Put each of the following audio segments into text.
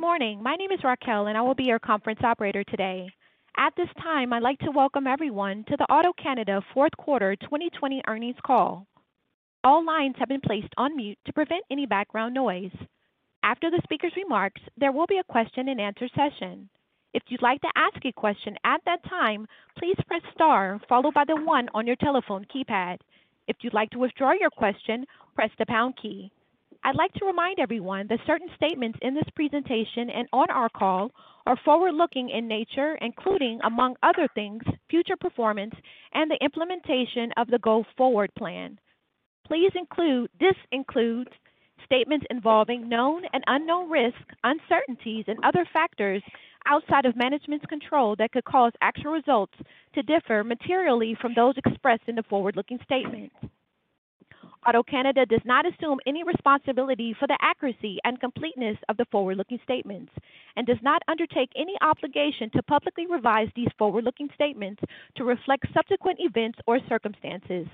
Good morning. My name is Raquel, and I will be your conference operator today. At this time, I'd like to welcome everyone to the AutoCanada fourth quarter 2020 earnings call. All lines have been placed on mute to prevent any background noise. After the speaker's remarks, there will be a question and answer session. If you'd like to ask a question at that time, please press star followed by the one on your telephone keypad. If you'd like to withdraw your question, press the pound key. I'd like to remind everyone that certain statements in this presentation and on our call are forward-looking in nature, including, among other things, future performance and the implementation of the Go Forward plan. Please include this includes statements involving known and unknown risks, uncertainties, and other factors outside of management's control that could cause actual results to differ materially from those expressed in the forward-looking statements. AutoCanada does not assume any responsibility for the accuracy and completeness of the forward-looking statements and does not undertake any obligation to publicly revise these forward-looking statements to reflect subsequent events or circumstances.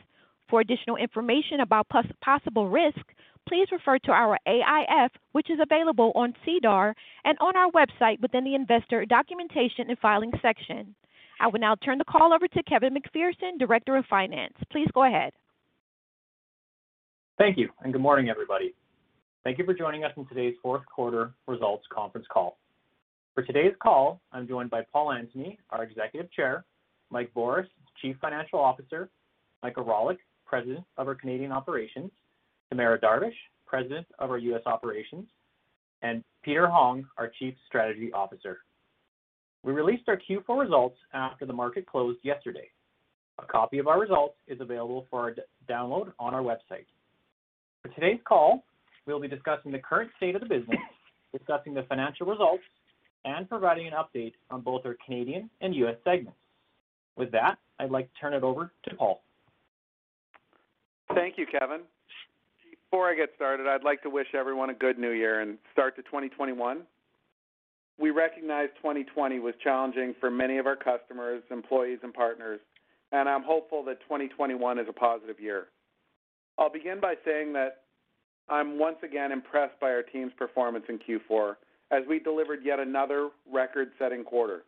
For additional information about possible risk, please refer to our AIF, which is available on SEDAR and on our website within the Investor Documentation and Filings section. I will now turn the call over to Kevin McPherson, Director of Finance. Please go ahead. Thank you, and good morning, everybody. Thank you for joining us in today's fourth quarter results conference call. For today's call, I'm joined by Paul Antony, our Executive Chair, Mike Borys, Chief Financial Officer, Michael Rawluk, President of our Canadian Operations, Tamara Darvish, President of our U.S. Operations, and Peter Hong, our Chief Strategy Officer. We released our Q4 results after the market closed yesterday. A copy of our results is available for download on our website. For today's call, we'll be discussing the current state of the business, discussing the financial results, and providing an update on both our Canadian and U.S. segments. With that, I'd like to turn it over to Paul. Thank you, Kevin. Before I get started, I'd like to wish everyone a good new year and start to 2021. We recognize 2020 was challenging for many of our customers, employees, and partners, and I'm hopeful that 2021 is a positive year. I'll begin by saying that I'm once again impressed by our team's performance in Q4 as we delivered yet another record-setting quarter.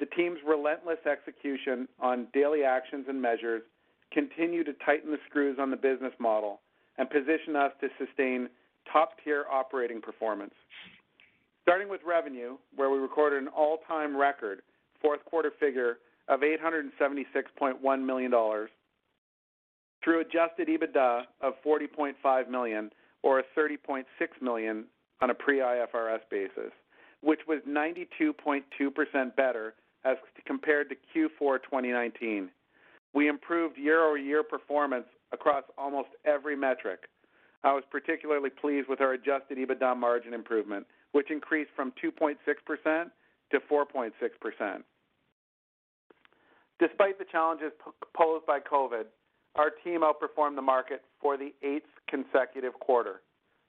The team's relentless execution on daily actions and measures continue to tighten the screws on the business model and position us to sustain top-tier operating performance. Starting with revenue, where we recorded an all-time record fourth quarter figure of 876.1 million dollars, through adjusted EBITDA of 40.5 million or 30.6 million on a pre-IFRS basis, which was 92.2% better as compared to Q4 2019. We improved year-over-year performance across almost every metric. I was particularly pleased with our adjusted EBITDA margin improvement, which increased from 2.6% to 4.6%. Despite the challenges posed by COVID, our team outperformed the market for the eighth consecutive quarter,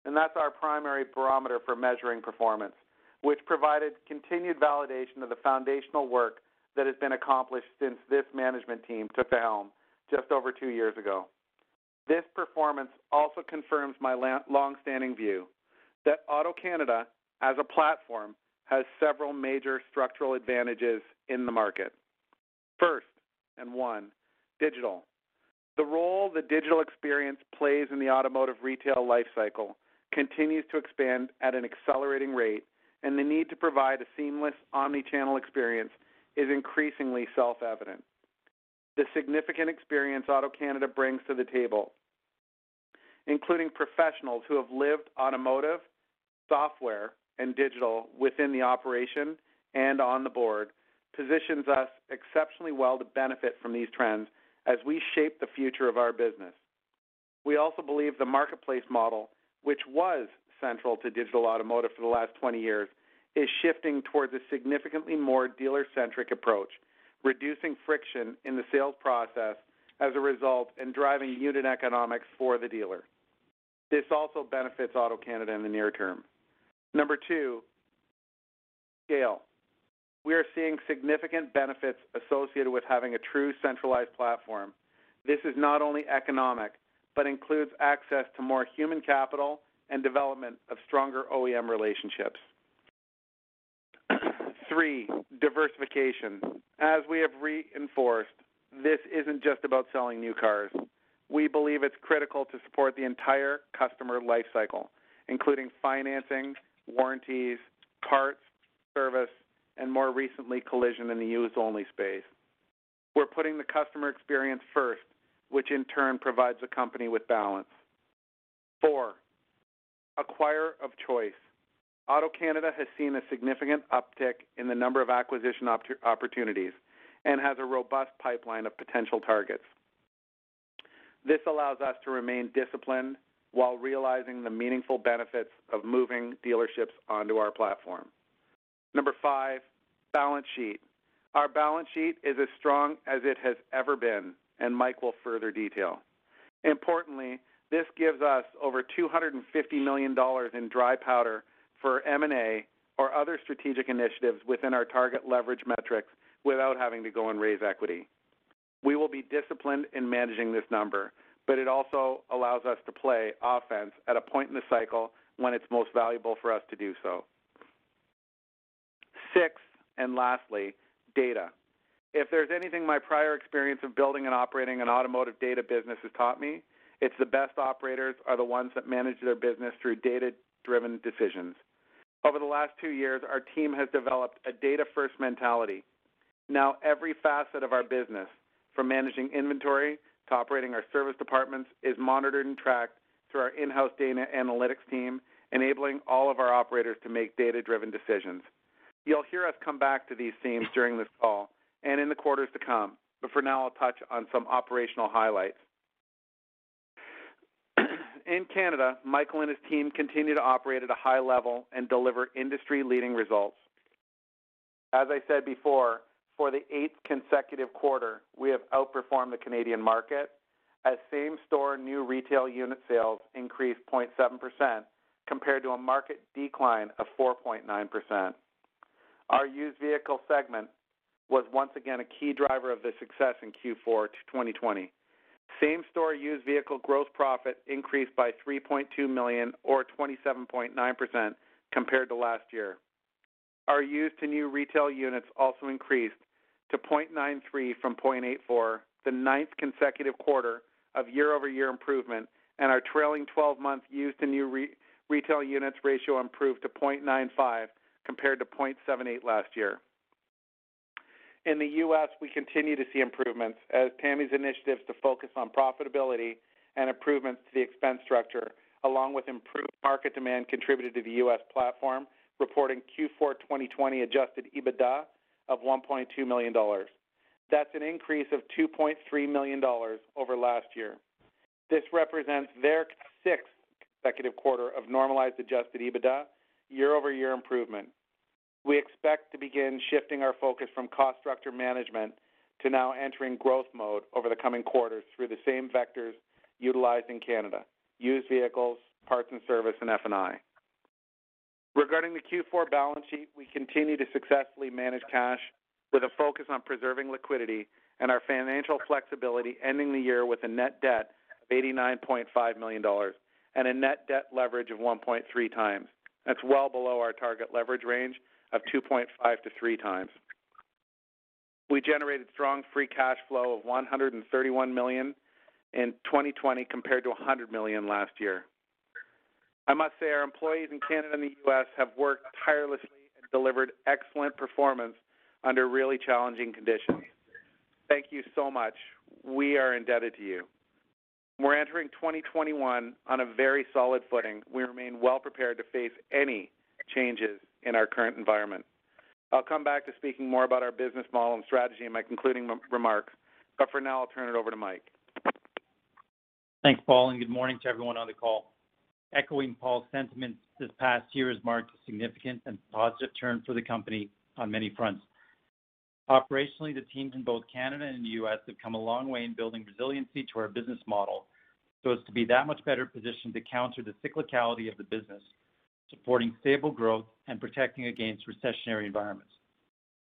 and that's our primary barometer for measuring performance, which provided continued validation of the foundational work that has been accomplished since this management team took the helm just over two years ago. This performance also confirms my long-standing view that AutoCanada, as a platform, has several major structural advantages in the market. First, and one, digital. The role the digital experience plays in the automotive retail life cycle continues to expand at an accelerating rate, and the need to provide a seamless omni-channel experience is increasingly self-evident. The significant experience AutoCanada brings to the table, including professionals who have lived automotive, software, and digital within the operation and on the board, positions us exceptionally well to benefit from these trends as we shape the future of our business. We also believe the marketplace model, which was central to digital automotive for the last 20 years, is shifting towards a significantly more dealer-centric approach, reducing friction in the sales process as a result and driving unit economics for the dealer. This also benefits AutoCanada in the near term. Number two, scale. We are seeing significant benefits associated with having a true centralized platform. This is not only economic, but includes access to more human capital and development of stronger OEM relationships. Three, diversification. As we have reinforced, this isn't just about selling new cars. We believe it's critical to support the entire customer life cycle, including financing, warranties, parts, service, and more recently, collision in the used-only space. We're putting the customer experience first, which in turn provides the company with balance. Four, acquire of choice. AutoCanada has seen a significant uptick in the number of acquisition opportunities and has a robust pipeline of potential targets. This allows us to remain disciplined while realizing the meaningful benefits of moving dealerships onto our platform. Number five, balance sheet. Our balance sheet is as strong as it has ever been, and Mike will further detail. Importantly, this gives us over 250 million dollars in dry powder for M&A or other strategic initiatives within our target leverage metrics without having to go and raise equity. We will be disciplined in managing this number, but it also allows us to play offense at a point in the cycle when it's most valuable for us to do so. Sixth, and lastly, data. If there's anything my prior experience of building and operating an automotive data business has taught me, it's the best operators are the ones that manage their business through data-driven decisions. Over the last two years, our team has developed a data-first mentality. Now every facet of our business, from managing inventory to operating our service departments, is monitored and tracked through our in-house data analytics team, enabling all of our operators to make data-driven decisions. You'll hear us come back to these themes during this call and in the quarters to come, but for now, I'll touch on some operational highlights. In Canada, Michael and his team continue to operate at a high level and deliver industry-leading results. As I said before, for the eighth consecutive quarter, we have outperformed the Canadian market as same-store new retail unit sales increased 0.7% compared to a market decline of 4.9%. Our used vehicle segment was once again a key driver of the success in Q4 2020. Same-store used vehicle gross profit increased by 3.2 million or 27.9% compared to last year. Our used to new retail units also increased to 0.93 from 0.84, the ninth consecutive quarter of year-over-year improvement, and our trailing 12-month used to new retail units ratio improved to 0.95 compared to 0.78 last year. In the U.S., we continue to see improvements as Tammy's initiatives to focus on profitability and improvements to the expense structure, along with improved market demand, contributed to the U.S. platform, reporting Q4 2020 adjusted EBITDA of 1.2 million dollars. That's an increase of 2.3 million dollars over last year. This represents their sixth consecutive quarter of normalized adjusted EBITDA year-over-year improvement. We expect to begin shifting our focus from cost structure management to now entering growth mode over the coming quarters through the same vectors utilized in Canada, used vehicles, parts and service, and F&I. Regarding the Q4 balance sheet, we continue to successfully manage cash with a focus on preserving liquidity and our financial flexibility, ending the year with a net debt of 89.5 million dollars and a net debt leverage of 1.3x. That's well below our target leverage range of 2.5 to 3 times. We generated strong free cash flow of 131 million in 2020 compared to 100 million last year. I must say our employees in Canada and the U.S. have worked tirelessly and delivered excellent performance under really challenging conditions. Thank you so much. We are indebted to you. We're entering 2021 on a very solid footing. We remain well prepared to face any changes in our current environment. I'll come back to speaking more about our business model and strategy in my concluding remarks, but for now, I'll turn it over to Mike. Thanks, Paul, and good morning to everyone on the call. Echoing Paul's sentiments, this past year has marked a significant and positive turn for the company on many fronts. Operationally, the teams in both Canada and the U.S. have come a long way in building resiliency to our business model so as to be that much better positioned to counter the cyclicality of the business, supporting stable growth and protecting against recessionary environments.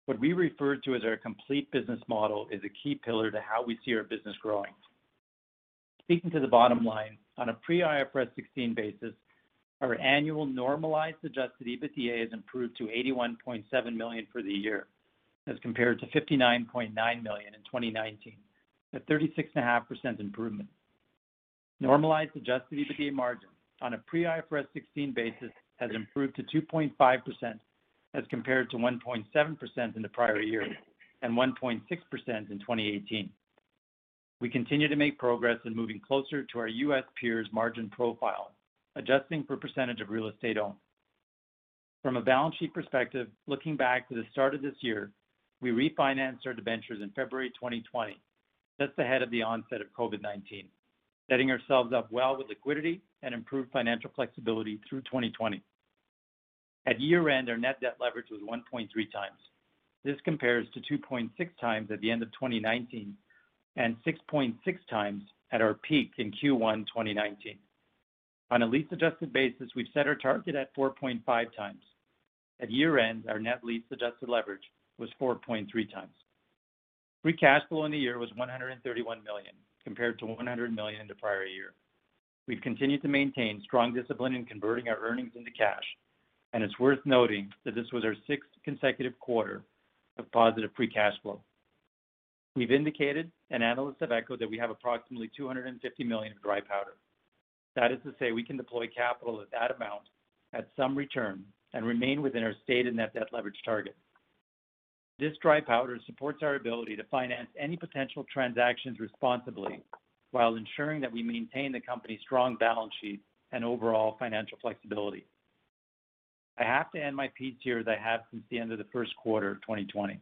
What we refer to as our complete business model is a key pillar to how we see our business growing. Speaking to the bottom line, on a pre-IFRS 16 basis, our annual normalized adjusted EBITDA has improved to 81.7 million for the year as compared to 59.9 million in 2019, a 36.5% improvement. Normalized adjusted EBITDA margin on a pre-IFRS 16 basis has improved to 2.5% as compared to 1.7% in the prior year and 1.6% in 2018. We continue to make progress in moving closer to our U.S. peers' margin profile, adjusting for percentage of real estate owned. From a balance sheet perspective, looking back to the start of this year, we refinanced our debentures in February 2020, just ahead of the onset of COVID-19, setting ourselves up well with liquidity and improved financial flexibility through 2020. At year-end, our net debt leverage was 1.3 times. This compares to 2.6 times at the end of 2019 and 6.6 times at our peak in Q1 2019. On a lease-adjusted basis, we've set our target at 4.5 times. At year-end, our net lease-adjusted leverage was 4.3 times. Free cash flow in the year was 131 million, compared to 100 million in the prior year. We've continued to maintain strong discipline in converting our earnings into cash, and it's worth noting that this was our sixth consecutive quarter of positive free cash flow. We've indicated, and analysts have echoed, that we have approximately 250 million of dry powder. That is to say, we can deploy capital at that amount at some return and remain within our stated net debt leverage target. This dry powder supports our ability to finance any potential transactions responsibly while ensuring that we maintain the company's strong balance sheet and overall financial flexibility. I have to end my piece here as I have since the end of the first quarter of 2020.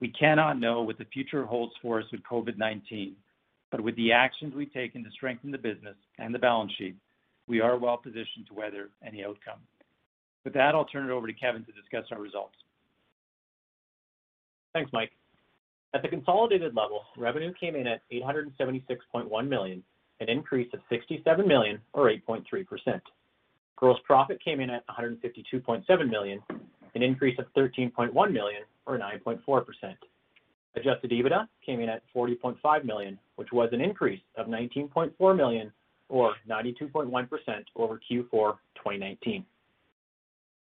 We cannot know what the future holds for us with COVID-19, but with the actions we've taken to strengthen the business and the balance sheet, we are well positioned to weather any outcome. With that, I'll turn it over to Kevin to discuss our results. Thanks, Mike. At the consolidated level, revenue came in at 876.1 million, an increase of 67 million or 8.3%. Gross profit came in at 152.7 million, an increase of 13.1 million or 9.4%. Adjusted EBITDA came in at 40.5 million, which was an increase of 19.4 million or 92.1% over Q4 2019.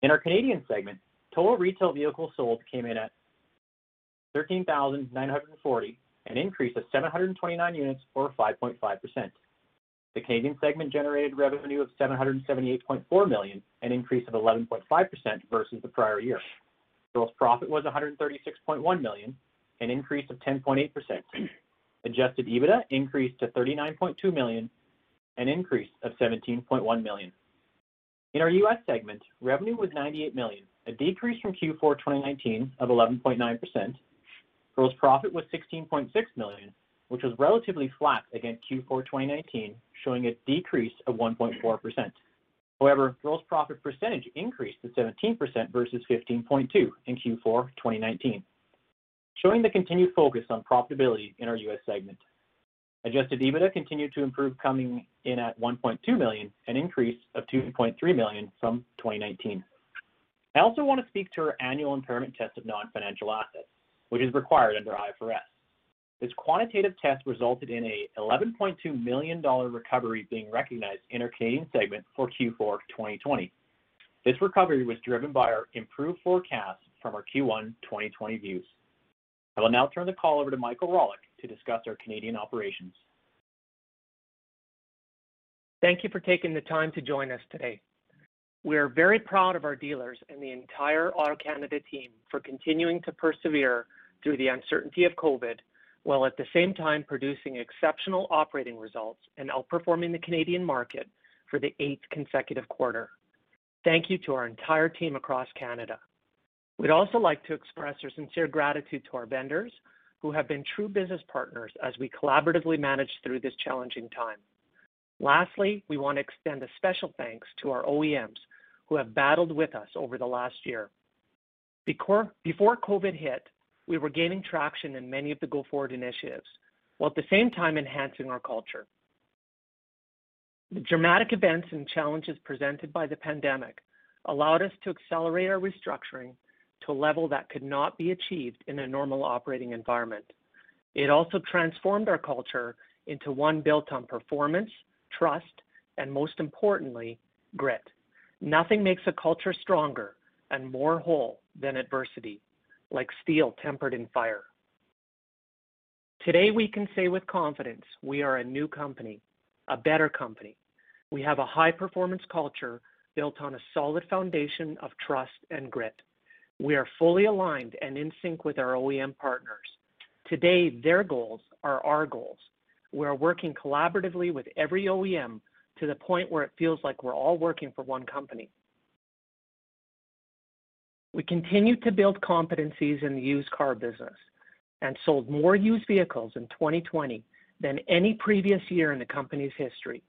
In our Canadian segment, total retail vehicles sold came in at 13,940, an increase of 729 units or 5.5%. The Canadian segment generated revenue of 778.4 million, an increase of 11.5% versus the prior year. Gross profit was 136.1 million, an increase of 10.8%. Adjusted EBITDA increased to 39.2 million, an increase of 17.1 million. In our U.S. segment, revenue was 98 million, a decrease from Q4 2019 of 11.9%. Gross profit was 16.6 million, which was relatively flat against Q4 2019, showing a decrease of 1.4%. However, gross profit percentage increased to 17% versus 15.2 in Q4 2019, showing the continued focus on profitability in our U.S. segment. Adjusted EBITDA continued to improve, coming in at 1.2 million, an increase of 2.3 million from 2019. I also want to speak to our annual impairment test of non-financial assets, which is required under IFRS. This quantitative test resulted in a 11.2 million dollar recovery being recognized in our Canadian segment for Q4 2020. This recovery was driven by our improved forecast from our Q1 2020 views. I will now turn the call over to Michael Rawluk to discuss our Canadian operations. Thank you for taking the time to join us today. We are very proud of our dealers and the entire AutoCanada team for continuing to persevere through the uncertainty of COVID, while at the same time producing exceptional operating results and outperforming the Canadian market for the eighth consecutive quarter. Thank you to our entire team across Canada. We'd also like to express our sincere gratitude to our vendors who have been true business partners as we collaboratively manage through this challenging time. Lastly, we want to extend a special thanks to our OEMs who have battled with us over the last year. Before COVID hit, we were gaining traction in many of the go-forward initiatives, while at the same time enhancing our culture. The dramatic events and challenges presented by the pandemic allowed us to accelerate our restructuring to a level that could not be achieved in a normal operating environment. It also transformed our culture into one built on performance, trust, and most importantly, grit. Nothing makes a culture stronger and more whole than adversity, like steel tempered in fire. Today, we can say with confidence we are a new company, a better company. We have a high-performance culture built on a solid foundation of trust and grit. We are fully aligned and in sync with our OEM partners. Today, their goals are our goals. We are working collaboratively with every OEM to the point where it feels like we're all working for one company. We continue to build competencies in the used car business and sold more used vehicles in 2020 than any previous year in the company's history.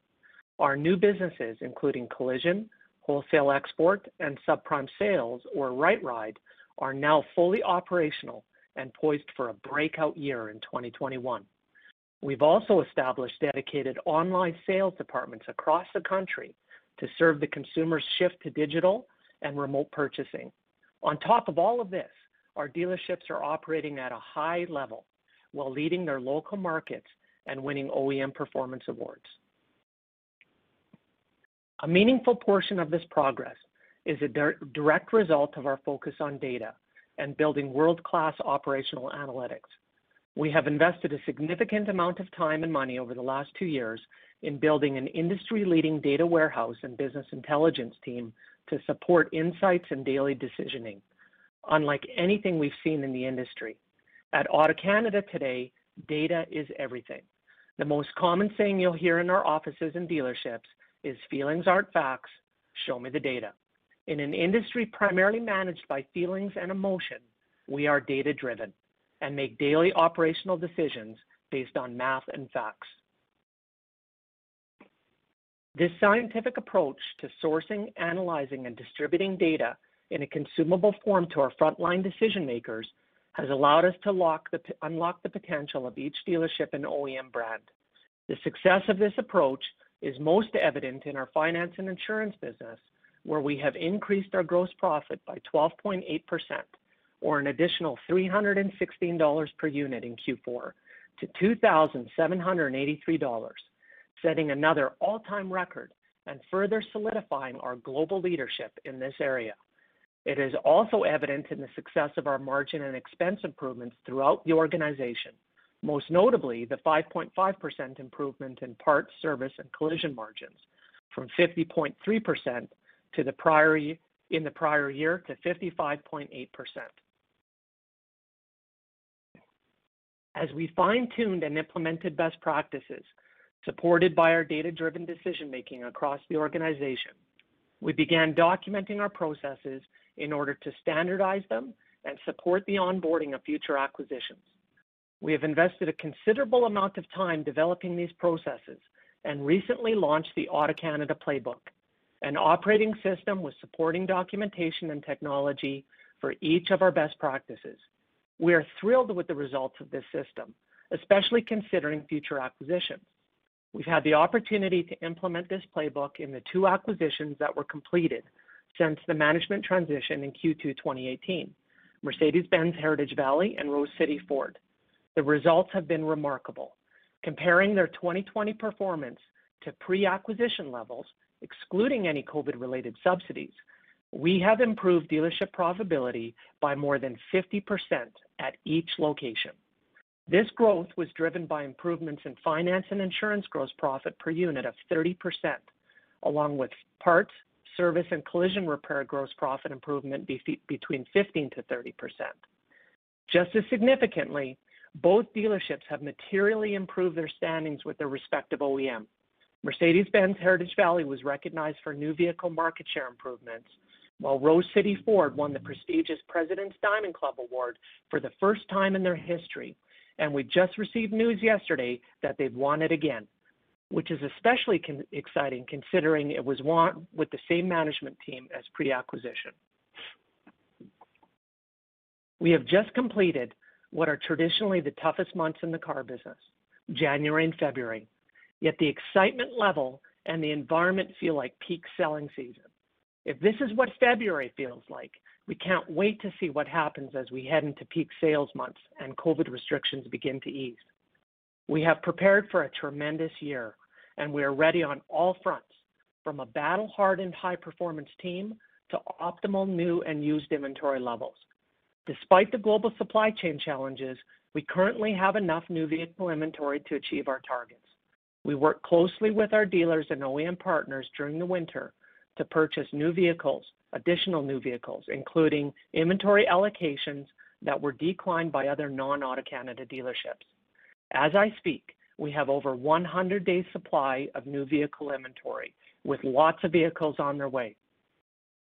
Our new businesses, including collision, wholesale export, and subprime sales, or RightRide, are now fully operational and poised for a breakout year in 2021. We've also established dedicated online sales departments across the country to serve the consumer's shift to digital and remote purchasing. On top of all of this, our dealerships are operating at a high level while leading their local markets and winning OEM performance awards. A meaningful portion of this progress is a direct result of our focus on data and building world-class operational analytics. We have invested a significant amount of time and money over the last two years in building an industry-leading data warehouse and business intelligence team to support insights and daily decisioning, unlike anything we've seen in the industry. At AutoCanada today, data is everything. The most common saying you'll hear in our offices and dealerships is, "Feelings aren't facts. Show me the data." In an industry primarily managed by feelings and emotion, we are data-driven and make daily operational decisions based on math and facts. This scientific approach to sourcing, analyzing, and distributing data in a consumable form to our frontline decision-makers has allowed us to unlock the potential of each dealership and OEM brand. The success of this approach is most evident in our finance and insurance business, where we have increased our gross profit by 12.8%, or an additional 316 dollars per unit in Q4 to 2,783 dollars, setting another all-time record and further solidifying our global leadership in this area. It is also evident in the success of our margin and expense improvements throughout the organization, most notably the 5.5% improvement in parts, service, and collision margins from 50.3% in the prior year to 55.8%. As we fine-tuned and implemented best practices supported by our data-driven decision-making across the organization, we began documenting our processes in order to standardize them and support the onboarding of future acquisitions. We have invested a considerable amount of time developing these processes and recently launched the AutoCanada Playbook, an operating system with supporting documentation and technology for each of our best practices. We are thrilled with the results of this system, especially considering future acquisitions. We've had the opportunity to implement this playbook in the two acquisitions that were completed since the management transition in Q2 2018, Mercedes-Benz Heritage Valley and Rose City Ford. The results have been remarkable. Comparing their 2020 performance to pre-acquisition levels, excluding any COVID-related subsidies, we have improved dealership profitability by more than 50% at each location. This growth was driven by improvements in finance and insurance gross profit per unit of 30%, along with parts, service, and collision repair gross profit improvement between 15%-30%. Just as significantly, both dealerships have materially improved their standings with their respective OEM. Mercedes-Benz Heritage Valley was recognized for new vehicle market share improvements, while Rose City Ford won the prestigious President's Diamond Club Award for the first time in their history, and we just received news yesterday that they've won it again. which is especially exciting considering it was won with the same management team as pre-acquisition. We have just completed what are traditionally the toughest months in the car business, January and February, yet the excitement level and the environment feel like peak selling season. If this is what February feels like, we can't wait to see what happens as we head into peak sales months and COVID restrictions begin to ease. We have prepared for a tremendous year, and we are ready on all fronts, from a battle-hardened high-performance team to optimal new and used inventory levels. Despite the global supply chain challenges, we currently have enough new vehicle inventory to achieve our targets. We work closely with our dealers and OEM partners during the winter to purchase new vehicles, additional new vehicles, including inventory allocations that were declined by other non-Auto Canada dealerships. As I speak, we have over 100 days supply of new vehicle inventory, with lots of vehicles on their way.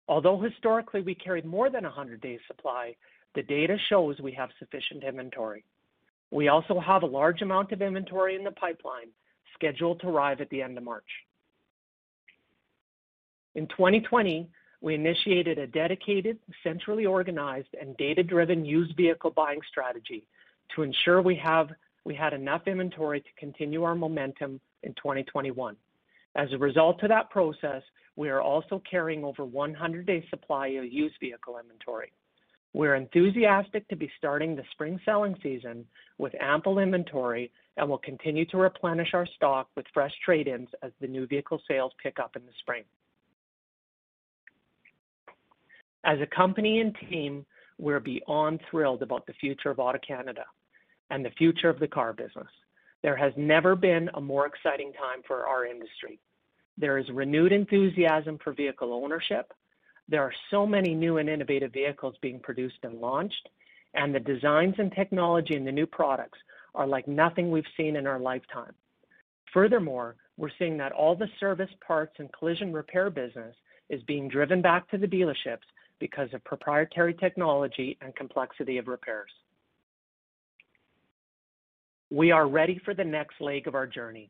Although historically we carried more than 100 days supply, the data shows we have sufficient inventory. We also have a large amount of inventory in the pipeline scheduled to arrive at the end of March. In 2020, we initiated a dedicated, centrally organized, and data-driven used vehicle buying strategy to ensure we have we had enough inventory to continue our momentum in 2021. As a result of that process, we are also carrying over 100-day supply of used vehicle inventory. We're enthusiastic to be starting the spring selling season with ample inventory and will continue to replenish our stock with fresh trade-ins as the new vehicle sales pick up in the spring. As a company and team, we're beyond thrilled about the future of AutoCanada and the future of the car business. There has never been a more exciting time for our industry. There is renewed enthusiasm for vehicle ownership. There are so many new and innovative vehicles being produced and launched, and the designs and technology in the new products are like nothing we've seen in our lifetime. Furthermore, we're seeing that all the service parts and collision repair business is being driven back to the dealerships because of proprietary technology and complexity of repairs. We are ready for the next leg of our journey.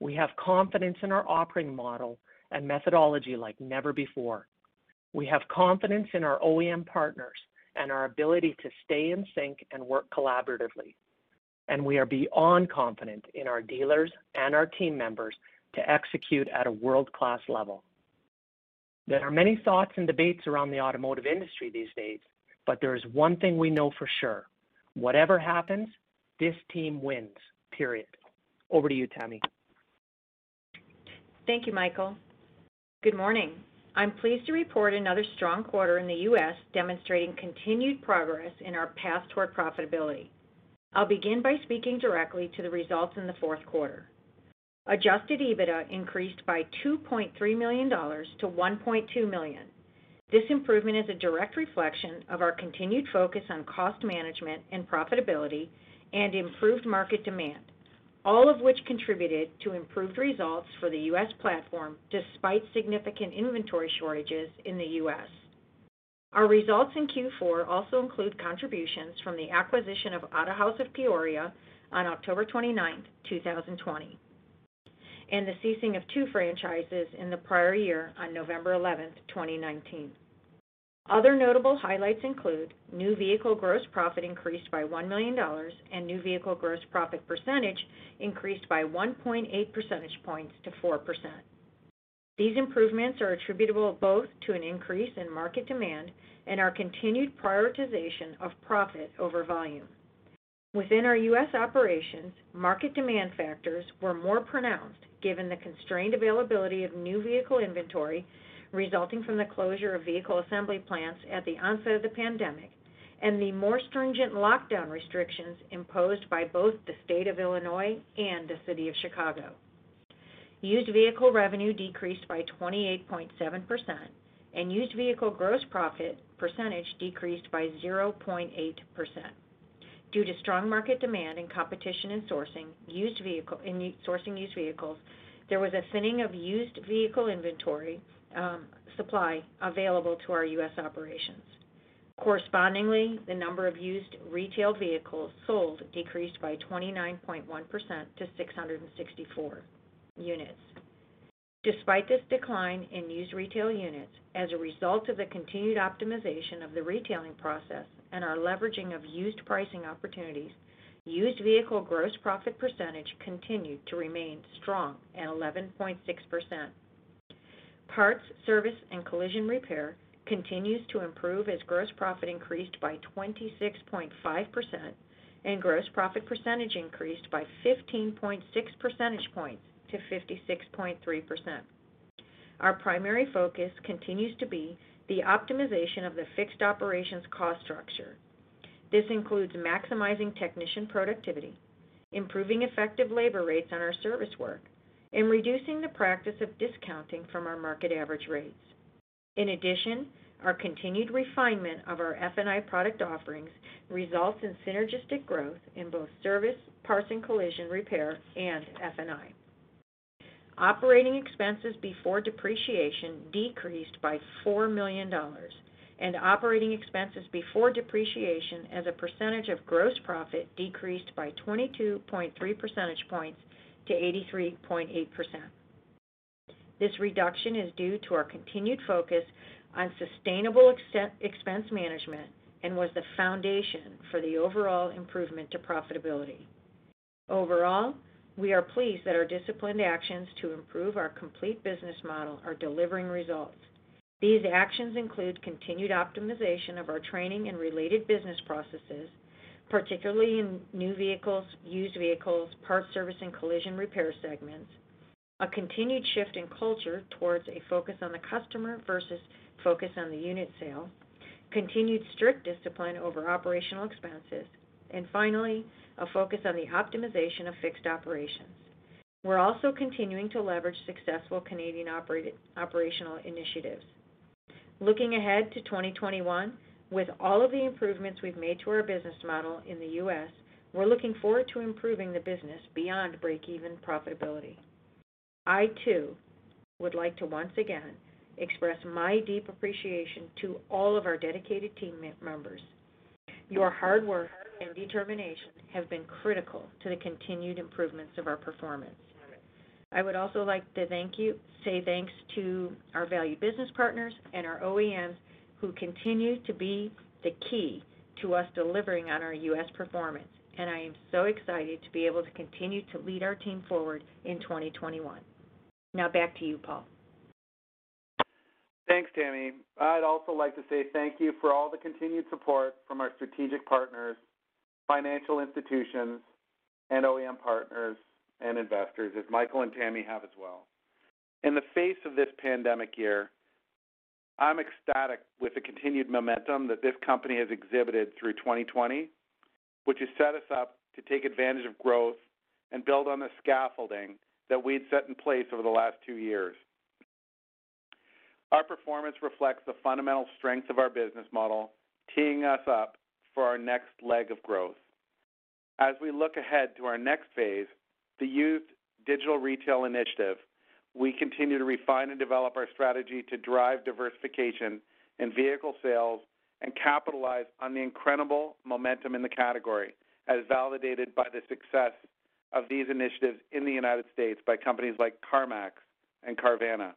We have confidence in our operating model and methodology like never before. We have confidence in our OEM partners and our ability to stay in sync and work collaboratively. And we are beyond confident in our dealers and our team members to execute at a world-class level. There are many thoughts and debates around the automotive industry these days, but there is one thing we know for sure. Whatever happens, this team wins, period. Over to you, Tammy. Thank you, Michael. Good morning. I'm pleased to report another strong quarter in the U.S. demonstrating continued progress in our path toward profitability. I'll begin by speaking directly to the results in the fourth quarter. Adjusted EBITDA increased by 2.3 million dollars to 1.2 million. This improvement is a direct reflection of our continued focus on cost management and profitability and improved market demand, all of which contributed to improved results for the U.S. platform despite significant inventory shortages in the U.S. Our results in Q4 also include contributions from the acquisition of Autohaus of Peoria on October 29th, 2020, and the ceasing of two franchises in the prior year on November 11th, 2019. Other notable highlights include new vehicle gross profit increased by 1 million dollars and new vehicle gross profit percentage increased by 1.8 percentage points to 4%. These improvements are attributable both to an increase in market demand and our continued prioritization of profit over volume. Within our U.S. operations, market demand factors were more pronounced given the constrained availability of new vehicle inventory resulting from the closure of vehicle assembly plants at the onset of the pandemic and the more stringent lockdown restrictions imposed by both the state of Illinois and the city of Chicago. Used vehicle revenue decreased by 28.7%, and used vehicle gross profit percentage decreased by 0.8%. Due to strong market demand and competition in sourcing used vehicles, there was a thinning of used vehicle inventory um, supply available to our U.S. operations. Correspondingly, the number of used retail vehicles sold decreased by 29.1% to 664 units. Despite this decline in used retail units, as a result of the continued optimization of the retailing process and our leveraging of used pricing opportunities, used vehicle gross profit percentage continued to remain strong at 11.6%. Parts, service, and collision repair continues to improve as gross profit increased by 26.5% and gross profit percentage increased by 15.6 percentage points to 56.3%. Our primary focus continues to be the optimization of the fixed operations cost structure. This includes maximizing technician productivity, improving effective labor rates on our service work, and reducing the practice of discounting from our market average rates. In addition, our continued refinement of our F&I product offerings results in synergistic growth in both service, parts and collision repair, and F&I. Operating expenses before depreciation decreased by $4 million, and operating expenses before depreciation as a percentage of gross profit decreased by 22.3 percentage points to 83.8%. This reduction is due to our continued focus on sustainable expense management and was the foundation for the overall improvement to profitability. Overall, we are pleased that our disciplined actions to improve our complete business model are delivering results. These actions include continued optimization of our training and related business processes, particularly in new vehicles, used vehicles, parts service, and collision repair segments, a continued shift in culture towards a focus on the customer versus focus on the unit sale, continued strict discipline over operational expenses, and finally, a focus on the optimization of fixed operations. We're also continuing to leverage successful Canadian operational initiatives. Looking ahead to 2021, with all of the improvements we've made to our business model in the U.S., we're looking forward to improving the business beyond break-even profitability. I, too, would like to once again express my deep appreciation to all of our dedicated team members. Your hard work and determination have been critical to the continued improvements of our performance. I would also like to thank you, say thanks to our valued business partners and our OEMs who continue to be the key to us delivering on our U.S. performance, and I am so excited to be able to continue to lead our team forward in 2021. Now back to you, Paul. Thanks, Tammy. I'd also like to say thank you for all the continued support from our strategic partners, financial institutions, and OEM partners and investors, as Michael and Tammy have as well. In the face of this pandemic year, I'm ecstatic with the continued momentum that this company has exhibited through 2020, which has set us up to take advantage of growth and build on the scaffolding that we'd set in place over the last two years. Our performance reflects the fundamental strength of our business model, teeing us up for our next leg of growth. As we look ahead to our next phase, the Used Digital Retail Initiative, we continue to refine and develop our strategy to drive diversification in vehicle sales and capitalize on the incredible momentum in the category, as validated by the success of these initiatives in the United States by companies like CarMax and Carvana.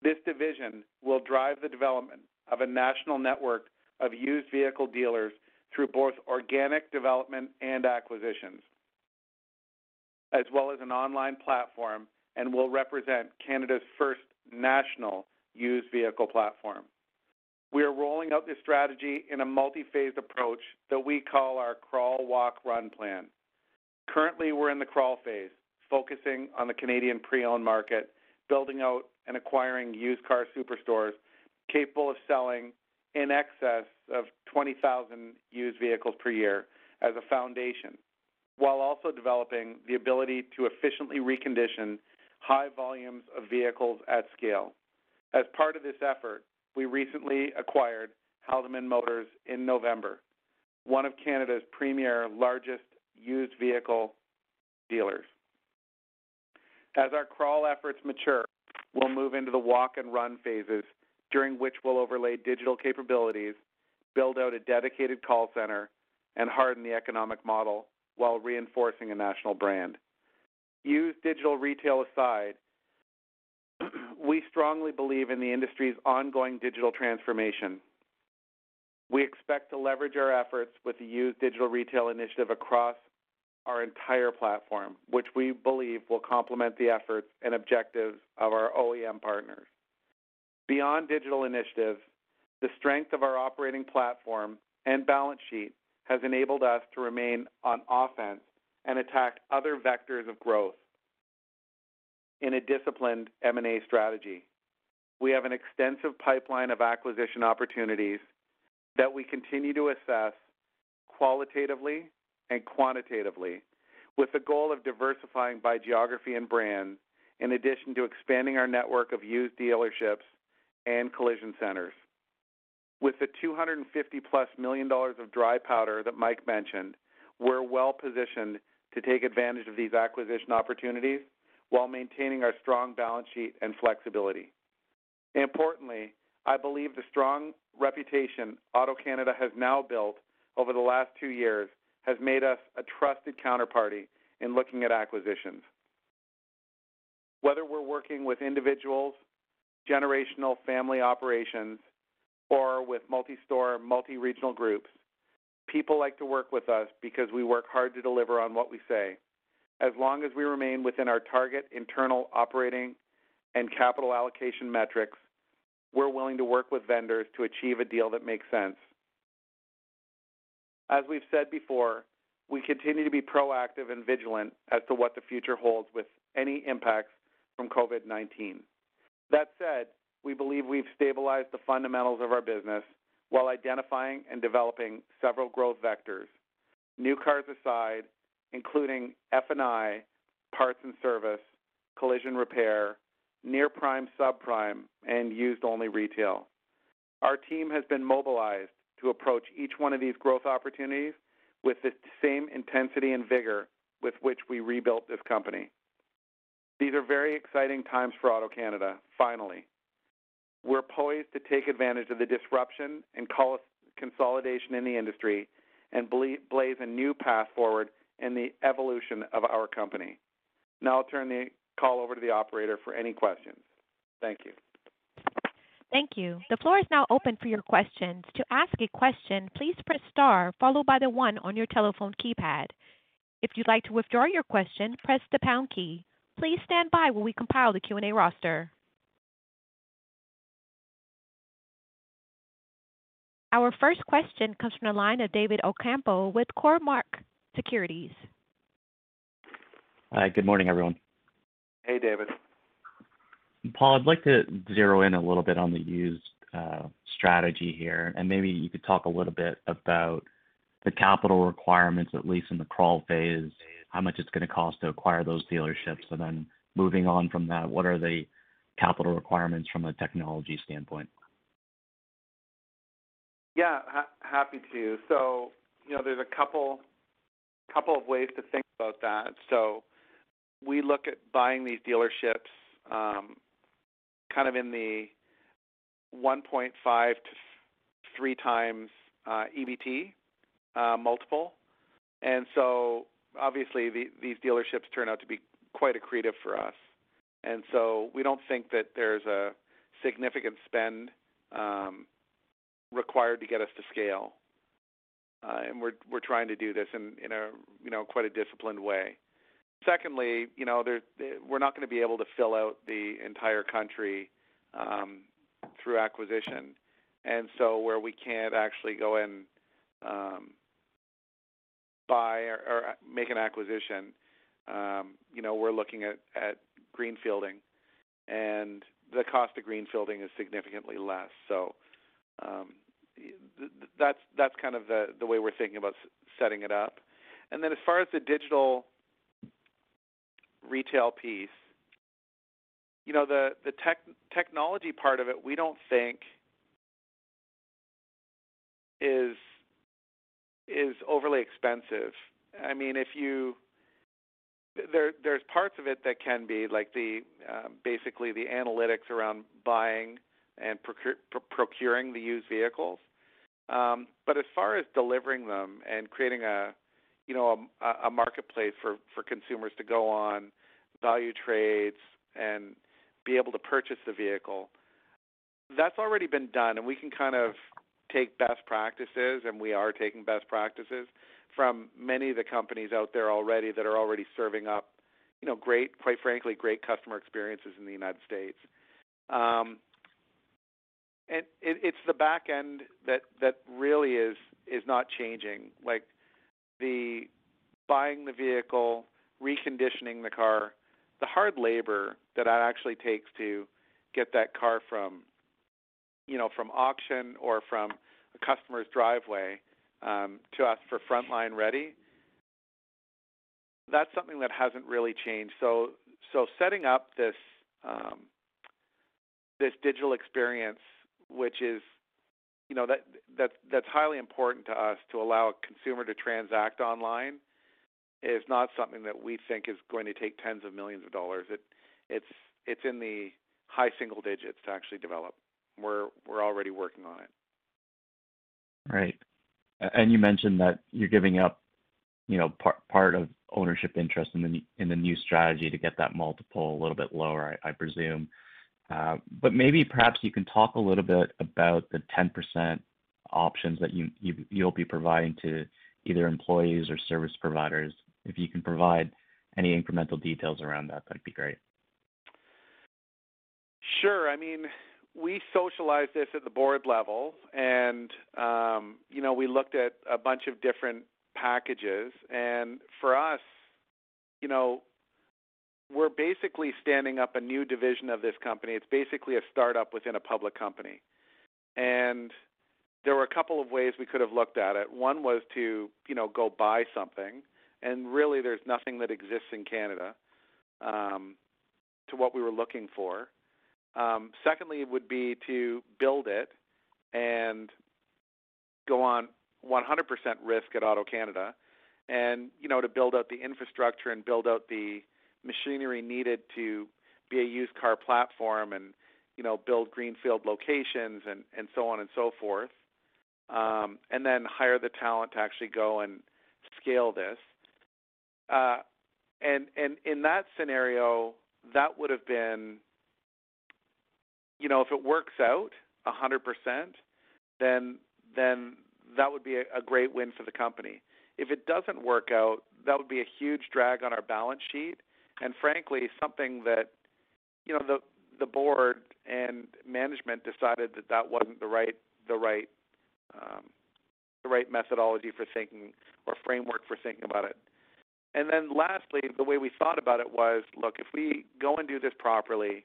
This division will drive the development of a national network of used vehicle dealers through both organic development and acquisitions, as well as an online platform, and will represent Canada's first national used vehicle platform. We are rolling out this strategy in a multi-phased approach that we call our crawl, walk, run plan. Currently, we're in the crawl phase, focusing on the Canadian pre-owned market, building out and acquiring used car superstores capable of selling in excess of 20,000 used vehicles per year as a foundation, while also developing the ability to efficiently recondition high volumes of vehicles at scale. As part of this effort, we recently acquired Haldimand Motors in November, one of Canada's premier largest used vehicle dealers. As our crawl efforts mature, we'll move into the walk and run phases, during which we'll overlay digital capabilities, build out a dedicated call center, and harden the economic model while reinforcing a national brand. Used digital retail aside, we strongly believe in the industry's ongoing digital transformation. We expect to leverage our efforts with the used digital retail initiative across our entire platform, which we believe will complement the efforts and objectives of our OEM partners. Beyond digital initiatives, the strength of our operating platform and balance sheet has enabled us to remain on offense and attack other vectors of growth in a disciplined M&A strategy. We have an extensive pipeline of acquisition opportunities that we continue to assess qualitatively and quantitatively with the goal of diversifying by geography and brand, in addition to expanding our network of used dealerships and collision centers. With the $250+ million of dry powder that Mike mentioned, we're well-positioned to take advantage of these acquisition opportunities while maintaining our strong balance sheet and flexibility. Importantly, I believe the strong reputation AutoCanada has now built over the last two years has made us a trusted counterparty in looking at acquisitions. Whether we're working with individuals, generational family operations, or with multi-store, multi-regional groups, people like to work with us because we work hard to deliver on what we say. As long as we remain within our target internal operating and capital allocation metrics, we're willing to work with vendors to achieve a deal that makes sense. As we've said before, we continue to be proactive and vigilant as to what the future holds with any impacts from COVID-19. That said, we believe we've stabilized the fundamentals of our business while identifying and developing several growth vectors. New cars aside, including F&I, parts and service, collision repair, near-prime, subprime, and used-only retail. Our team has been mobilized to approach each one of these growth opportunities with the same intensity and vigor with which we rebuilt this company. These are very exciting times for AutoCanada, finally. We're poised to take advantage of the disruption and consolidation in the industry and blaze a new path forward in the evolution of our company. Now I'll turn the call over to the operator for any questions. Thank you. Thank you. The floor is now open for your questions. To ask a question, please press star followed by the one on your telephone keypad. If you'd like to withdraw your question, press the pound key. Please stand by while we compile the Q&A roster. Our first question comes from the line of David Ocampo with Cormark Securities. Hi, good morning, everyone. Hey, David. Paul, I'd like to zero in a little bit on the used uh, strategy here, and maybe you could talk a little bit about the capital requirements, at least in the crawl phase, how much it's going to cost to acquire those dealerships, and then moving on from that, what are the capital requirements from a technology standpoint? Yeah, happy to. So, you know, there's a couple of ways to think about that. So we look at buying these dealerships um, kind of in the 1.5 to 3x uh, EBT uh, multiple. Obviously, these dealerships turn out to be quite accretive for us. And so we don't think that there's a significant spend um, required to get us to scale. Uh, and we're we're trying to do this in in a you know quite a disciplined way. Secondly, you know we're not going to be able to fill out the entire country um, through acquisition. And so where we can't actually go and um, buy or make an acquisition, um, you know, we're looking at greenfielding, and the cost of greenfielding is significantly less. So that's that's kind of the the way we're thinking about setting it up. And then as far as the digital retail piece, you know, the the tech technology part of it, we don't think is overly expensive. I mean, if you there there's parts of it that can be, like the basically the analytics around buying and procuring the used vehicles. Um, but as far as delivering them and creating a you know a, a marketplace for for consumers to go on, value trades, and be able to purchase the vehicle, that's already been done, and we can kind of take best practices, and we are taking best practices from many of the companies out there already that are already serving up, you know, great, quite frankly, great customer experiences in the United States. Um, and it, it's the back end that that really is is not changing. Like the buying the vehicle, reconditioning the car, the hard labor that it actually takes to get that car from you know from auction or from a customer's driveway um, to us for frontline ready that's something that hasn't really changed. So so setting up this um, this digital experience which is you know that that that's highly important to us to allow a consumer to transact online is not something that we think is going to take tens of millions of dollars. It it's it's in the high single digits to actually develop we're we're already working on it. Right. And you mentioned that you're giving up, you know, part part of ownership interest in the in the new strategy to get that multiple a little bit lower, I, I presume. Uh, but maybe perhaps you can talk a little bit about the 10% options that you, you you'll be providing to either employees or service providers. If you can provide any incremental details around that, that'd be great. Sure. I mean, we socialized this at the board level, and um, you know we looked at a bunch of different packages. And for us, you know, we're basically standing up a new division of this company. It's basically a startup within a public company, and there were a couple of ways we could have looked at it. One was to you know go buy something, and really there's nothing that exists in Canada um, to what we were looking for. Um, secondly, it would be to build it and go on 100% risk at Auto Canada, and you know to build out the infrastructure and build out the machinery needed to be a used car platform and you know build greenfield locations and and so on and so forth, um, and then hire the talent to actually go and scale this. Uh, and and in that scenario, that would have been you know, if it works out 100%, then then that would be a, a great win for the company. If it doesn't work out, that would be a huge drag on our balance sheet, and frankly, something that you know the the board and management decided that that wasn't the right the right um, the right methodology for thinking or framework for thinking about it. And then lastly, the way we thought about it was, look, if we go and do this properly,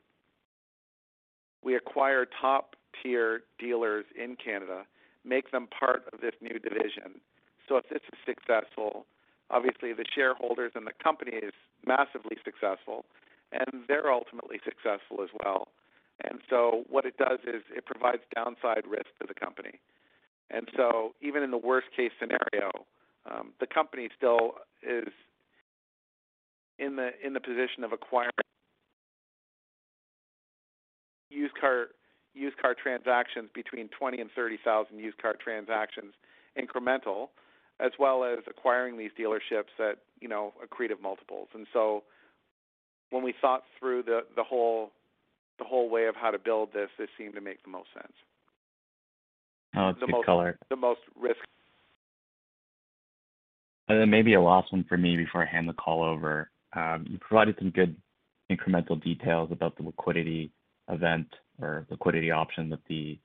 we acquire top tier dealers in Canada, make them part of this new division. So if this is successful, obviously the shareholders and the company is massively successful, and they're ultimately successful as well. And so what it does is it provides downside risk to the company. And so even in the worst case scenario, um, the company still is in the in the position of acquiring car used car transactions between 20 and 30,000 used car transactions incremental, as well as acquiring these dealerships at you know accretive multiples. And so when we thought through the the whole the whole way of how to build this, this seemed to make the most sense. Oh, it's the good most, color. The most risk. And then maybe a last one for me before I hand the call over. Um, you provided some good incremental details about the liquidity event or liquidity option that the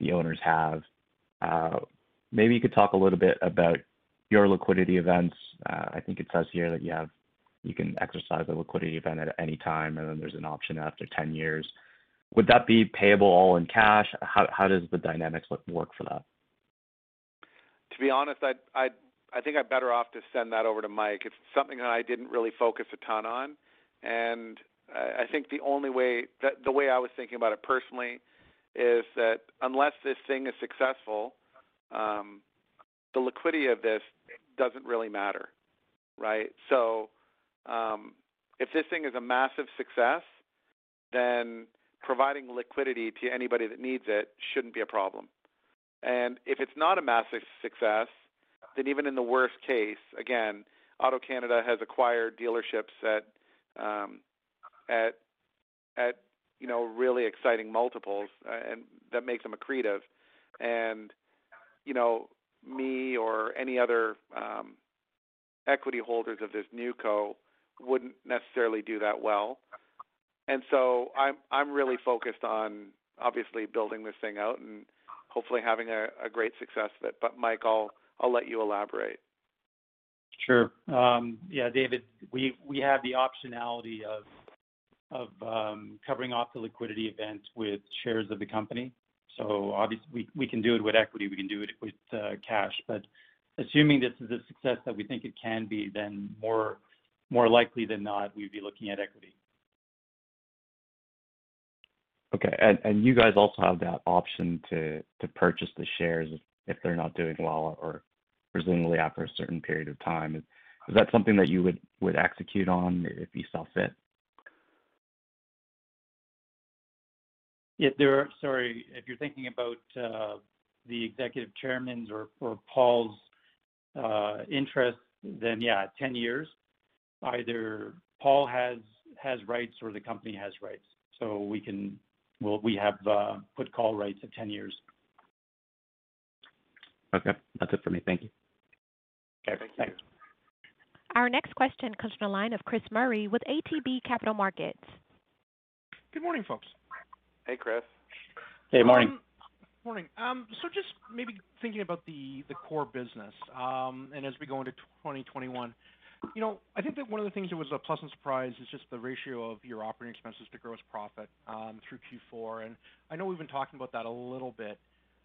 the owners have. Uh, maybe you could talk a little bit about your liquidity events. Uh, I think it says here that you have you can exercise a liquidity event at any time, and then there's an option after 10 years. Would that be payable all in cash? How how does the dynamics work for that? To be honest, I think I'm better off to send that over to Mike. It's something that I didn't really focus a ton on, and I think the only way that the way I was thinking about it personally is that unless this thing is successful, um, the liquidity of this doesn't really matter, right? So um, if this thing is a massive success, then providing liquidity to anybody that needs it shouldn't be a problem. And if it's not a massive success, then even in the worst case, again, Auto Canada has acquired dealerships at um, at at you know really exciting multiples, uh, and that makes them accretive. And you know, me or any other um, equity holders of this new co wouldn't necessarily do that well. And so I'm I'm really focused on obviously building this thing out and hopefully having a, a great success of it. But Mike, I'll I'll let you elaborate. Sure. Um, yeah, David, we we have the optionality of of um, covering off the liquidity event with shares of the company. So obviously, we we can do it with equity, we can do it with uh, cash. But assuming this is a success that we think it can be, then more more likely than not, we'd be looking at equity. Okay. And and you guys also have that option to to purchase the shares if, they're not doing well or presumably after a certain period of time. Is, is that something that you would would execute on if you saw fit? Sorry, if you're thinking about uh, the executive chairman's or, or Paul's uh, interest, then yeah, 10 years, either Paul has has rights or the company has rights. So we can, well, we have uh, put call rights at 10 years. Okay, that's it for me. Thank you. Okay, thanks. Our next question comes from the line of Chris Murray with ATB Capital Markets. Good morning, folks. Hey, Chris. Hey, morning. Um, morning. Um, so just maybe thinking about the the core business, um, and as we go into 2021, you know, I think that one of the things that was a pleasant surprise is just the ratio of your operating expenses to gross profit um, through Q4. And I know we've been talking about that a little bit.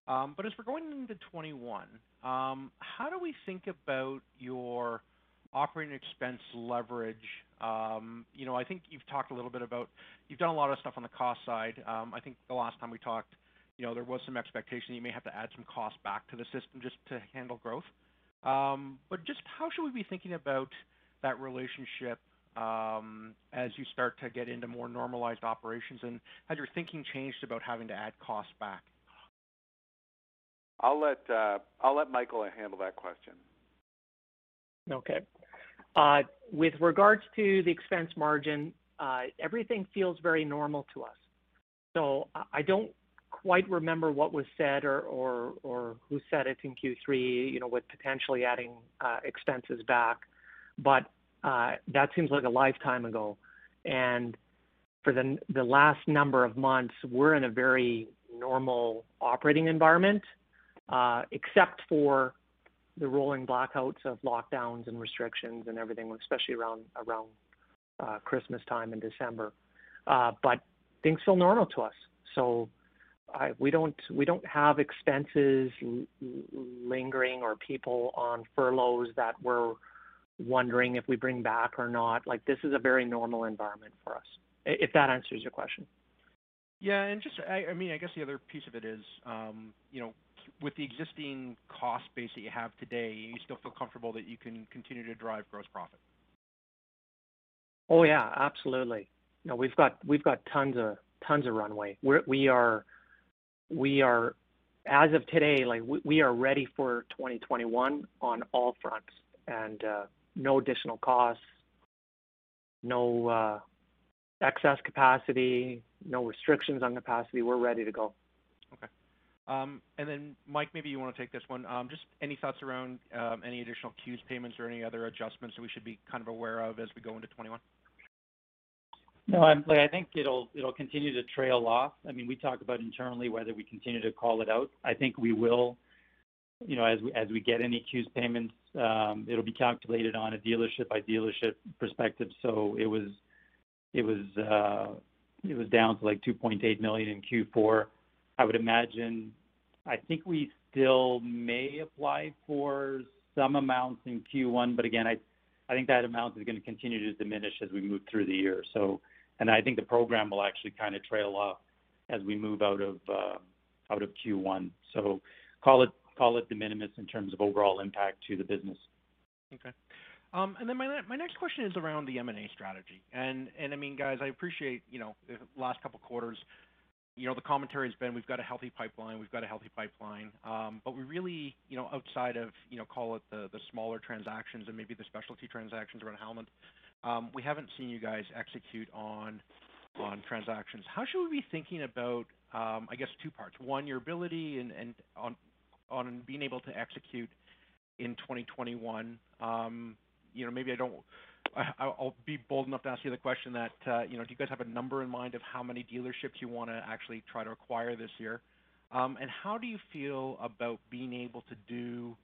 Um, but as we're going into 21, um, how do we think about your operating expense leverage? Um, you know, I think you've talked a little bit about you've done a lot of stuff on the cost side. Um, I think the last time we talked, you know, there was some expectation you may have to add some cost back to the system just to handle growth. Um, but just how should we be thinking about that relationship um, as you start to get into more normalized operations, and has your thinking changed about having to add costs back? I'll let uh, I'll let Michael handle that question. Okay. Uh, with regards to the expense margin, uh, everything feels very normal to us. So I don't quite remember what was said or, who said it in Q3, you know, with potentially adding uh, expenses back, but that seems like a lifetime ago. And for the the last number of months, we're in a very normal operating environment, except for the rolling blackouts of lockdowns and restrictions and everything, especially around around uh, Christmas time in December. Uh, but things feel normal to us. So I, we don't we don't have expenses lingering or people on furloughs that we're wondering if we bring back or not. Like this is a very normal environment for us. If that answers your question. Yeah, and just I, I mean I guess the other piece of it is um, you know with the existing cost base that you have today, you still feel comfortable that you can continue to drive gross profit. Oh yeah, absolutely. No, we've got we've got tons of tons of runway. We're, we are we are, as of today, like we, we are ready for 2021 on all fronts, and uh, no additional costs, no uh, excess capacity, no restrictions on capacity. We're ready to go. Okay. Um, and then, Mike, maybe you want to take this one. Um, just any thoughts around um, any additional CEWS payments or any other adjustments that we should be kind of aware of as we go into 21? No, I think it'll it'll continue to trail off. I mean, we talk about internally whether we continue to call it out. I think we will, you know, as we as we get any CEWS payments, it'll be calculated on a dealership by dealership perspective. So it was it was uh, it was down to like 2.8 million in Q4. I would imagine. I think we still may apply for some amounts in Q1, but again, I I think that amount is going to continue to diminish as we move through the year. So and I think the program will actually kind of trail off as we move out of uh, out of Q1. So call it call it de minimis in terms of overall impact to the business. Okay. Um, and then my my next question is around the M&A strategy. And and I mean, guys, I appreciate you know the last couple quarters. You know, the commentary has been we've got a healthy pipeline, we've got a healthy pipeline. Um, but we really, you know, outside of, you know, call it the smaller transactions and maybe the specialty transactions around Howland, um, we haven't seen you guys execute on transactions. How should we be thinking about, um, I guess two parts. One, your ability and on being able to execute in 2021. You know, maybe I'll be bold enough to ask you the question that, uh, you know, do you guys have a number in mind of how many dealerships you wanna actually try to acquire this year? Um and how do you feel about being able to do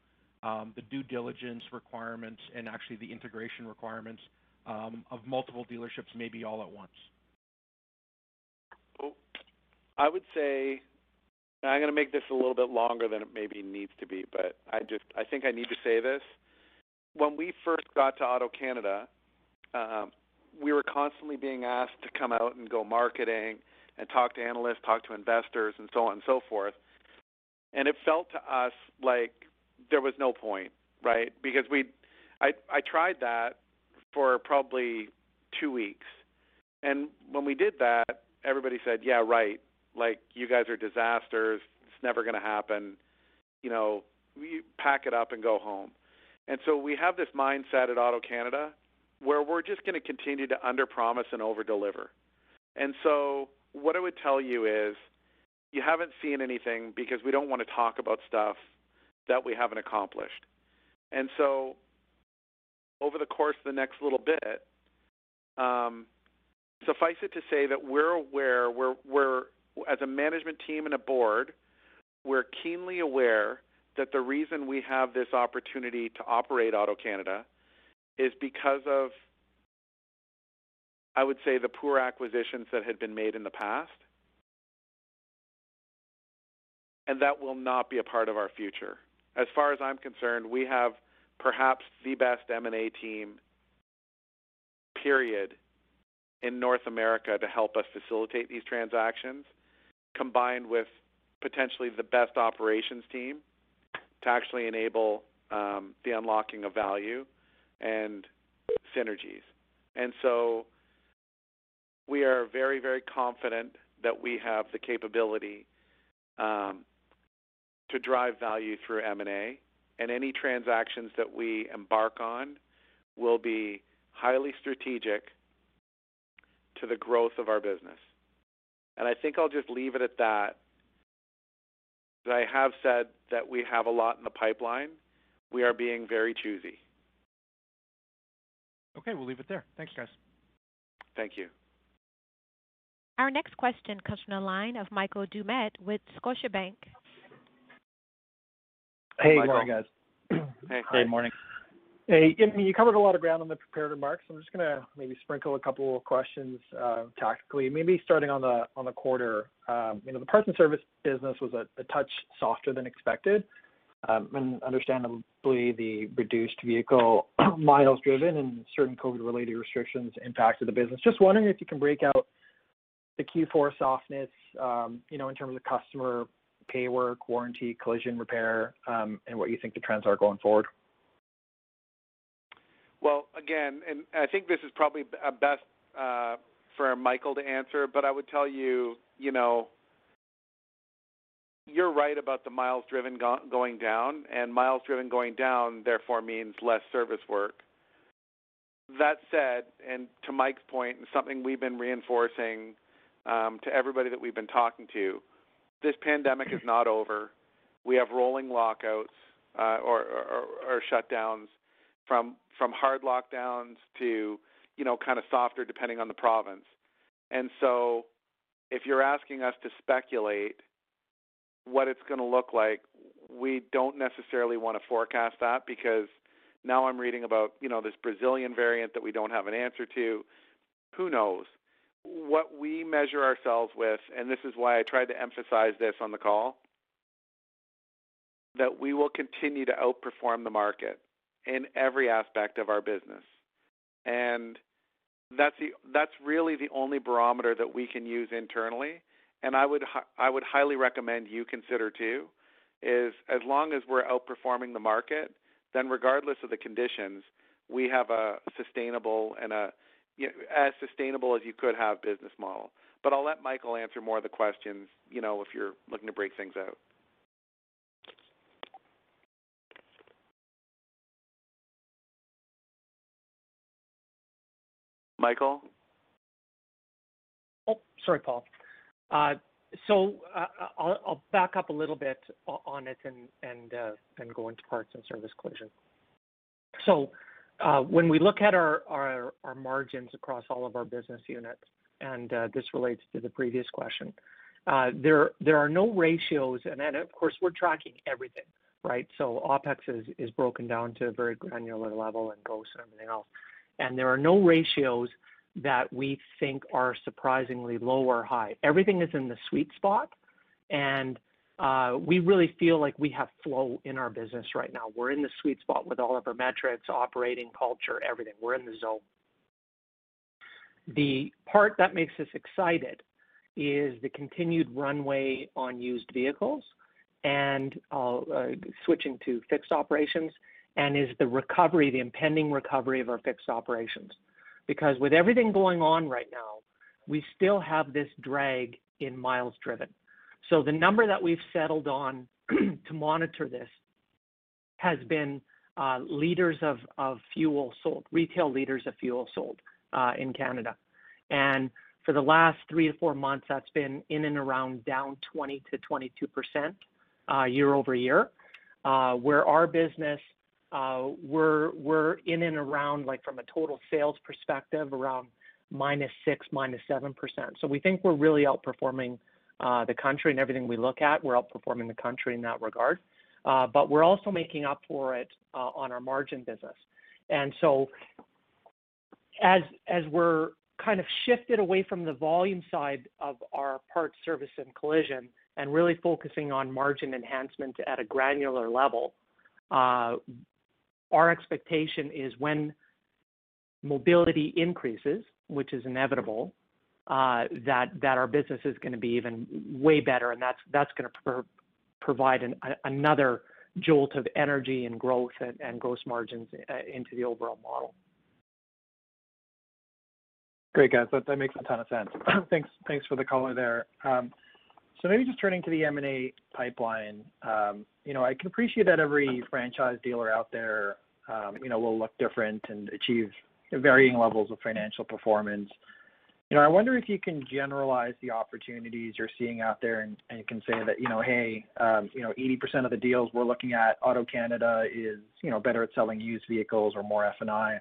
um, the due diligence requirements and actually the integration requirements um, of multiple dealerships maybe all at once? I would say, I'm gonna make this a little bit longer than it maybe needs to be, but I think I need to say this. When we first got to AutoCanada, Um, we were constantly being asked to come out and go marketing and talk to analysts, talk to investors, and so on and so forth. And it felt to us like there was no point, right? Because we, I tried that for probably two weeks. And when we did that, everybody said, "Yeah, right. Like, you guys are disasters. It's never gonna happen. You know, we pack it up and go home." And so we have this mindset at AutoCanada where we're just gonna continue to underpromise and overdeliver. And so, what I would tell you is, you haven't seen anything because we don't wanna talk about stuff that we haven't accomplished. And so, over the course of the next little bit, um, suffice it to say that we're aware, we're, we're as a management team and a board, we're keenly aware that the reason we have this opportunity to operate AutoCanada is because of, I would say, the poor acquisitions that had been made in the past. And that will not be a part of our future. As far as I'm concerned, we have perhaps the best M&A team, period, in North America to help us facilitate these transactions, combined with potentially the best operations team to actually enable um, the unlocking of value and synergies. And so we are very, very confident that we have the capability um, to drive value through M&A, and any transactions that we embark on will be highly strategic to the growth of our business. And I think I'll just leave it at that. I have said that we have a lot in the pipeline. We are being very choosy. Okay, we'll leave it there. Thanks, guys. Thank you. Our next question comes from the line of Michael Doumet with Scotiabank. Hey, good morning, guys. Hey. Good morning. Hey, you covered a lot of ground on the prepared remarks. I'm just gonna maybe sprinkle a couple of questions, uh, tactically, maybe starting on the on the quarter. Um, you know, the parts and service business was a touch softer than expected. Um, understandably, the reduced vehicle miles driven and certain COVID-related restrictions impacted the business. Just wondering if you can break out the Q4 softness, um, you know, in terms of customer pay work, warranty, collision repair, um, and what you think the trends are going forward. Well, again, and I think this is probably best uh, for Michael to answer, but I would tell you, you know, you're right about the miles driven going down, and miles driven going down therefore means less service work. That said, and to Mike's point, and something we've been reinforcing um, to everybody that we've been talking to, this pandemic is not over. We have rolling lockouts uh, or shutdowns from from hard lockdowns to, you know, kind of softer, depending on the province. And so, if you're asking us to speculate what it's gonna look like, we don't necessarily wanna forecast that because now I'm reading about, you know, this Brazilian variant that we don't have an answer to. Who knows? What we measure ourselves with, and this is why I tried to emphasize this on the call, that we will continue to outperform the market in every aspect of our business. And that's the that's really the only barometer that we can use internally. I would highly recommend you consider too, is as long as we're outperforming the market, then regardless of the conditions, we have a sustainable and a, you know, as sustainable as you could have business model. But I'll let Michael answer more of the questions, you know, if you're looking to break things out. Michael? Oh, sorry, Paul. Uh, so uh, I'll, I'll, back up a little bit on it and uh, go into parts and service collision. So uh, when we look at our, margins across all of our business units, and uh, this relates to the previous question, uh, there are no ratios, and then of course we're tracking everything, right? So OPEX is, is broken down to a very granular level and gross and everything else. And there are no ratios that we think are surprisingly low or high. Everything is in the sweet spot, and uh, we really feel like we have flow in our business right now. We're in the sweet spot with all of our metrics, operating, culture, everything. We're in the zone. The part that makes us excited is the continued runway on used vehicles and uh, uh, switching to fixed operations, and is the recovery, the impending recovery of our fixed operations. Because with everything going on right now, we still have this drag in miles driven. So the number that we've settled on to monitor this has been uh, liters of, of fuel sold, retail liters of fuel sold uh, in Canada. And for the last three to four months, that's been in and around down 20 to 22 percent uh, year over year. Uh, where our business, we're we're in and around like from a total sales perspective around -6, minus seven percent. So we think we're really outperforming uh, the country and everything we look at. We're outperforming the country in that regard. Uh, but we're also making up for it uh, on our margin business. And so as we're kind of shifted away from the volume side of our parts, service, and collision, and really focusing on margin enhancement at a granular level, uh, our expectation is when mobility increases, which is inevitable, uh, that that our business is going to be even way better, and that's that's going to pro- provide an, a, another jolt of energy and growth and, and gross margins uh, into the overall model. Great, guys. That, that makes a ton of sense. thanks, thanks for the color there. Um, so maybe just turning to the M&A pipeline. Um, you know, I can appreciate that every franchise dealer out there, um, you know, will look different and achieve varying levels of financial performance. You know, I wonder if you can generalize the opportunities you're seeing out there and, and you can say that, you know, hey, um, you know, 80% of the deals we're looking at, Auto Canada is, you know, better at selling used vehicles or more F&I.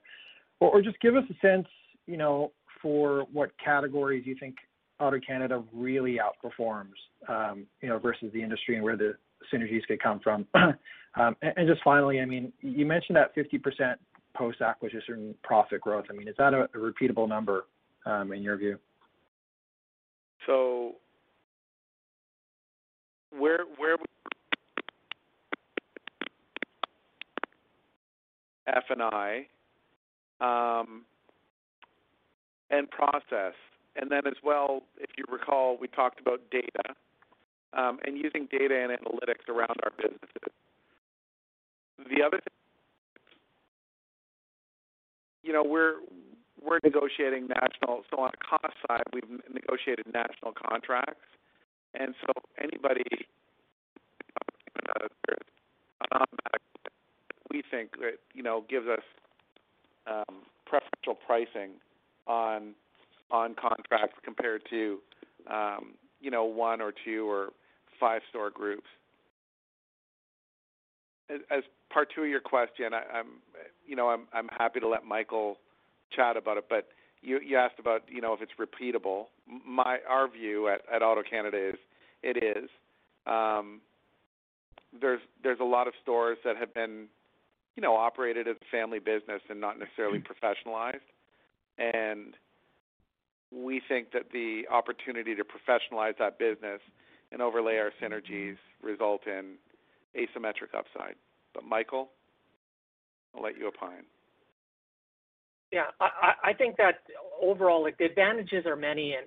Or, or just give us a sense, you know, for what categories you think Auto Canada really outperforms, um, you know, versus the industry and where the synergies could come from. um, and, just finally, I mean, you mentioned that 50% post-acquisition profit growth. I mean, is that a, repeatable number um, in your view? So where where F and I um, and process, and then as well, if you recall, we talked about data um, and using data and analytics around our businesses. The other thing, you know, we're we're negotiating national. So on a cost side, we've negotiated national contracts, and so anybody, we think that you know gives us um, preferential pricing on on contracts compared to um, you know one or two or five store groups. As, as part two of your question, I, I'm you know I'm I'm happy to let Michael chat about it. But you you asked about you know if it's repeatable. My our view at at Auto Canada is it is. Um, there's there's a lot of stores that have been you know operated as a family business and not necessarily professionalized, and we think that the opportunity to professionalize that business and overlay our synergies result in asymmetric upside. But Michael, I'll let you opine. Yeah, I, think that overall, like the advantages are many, and,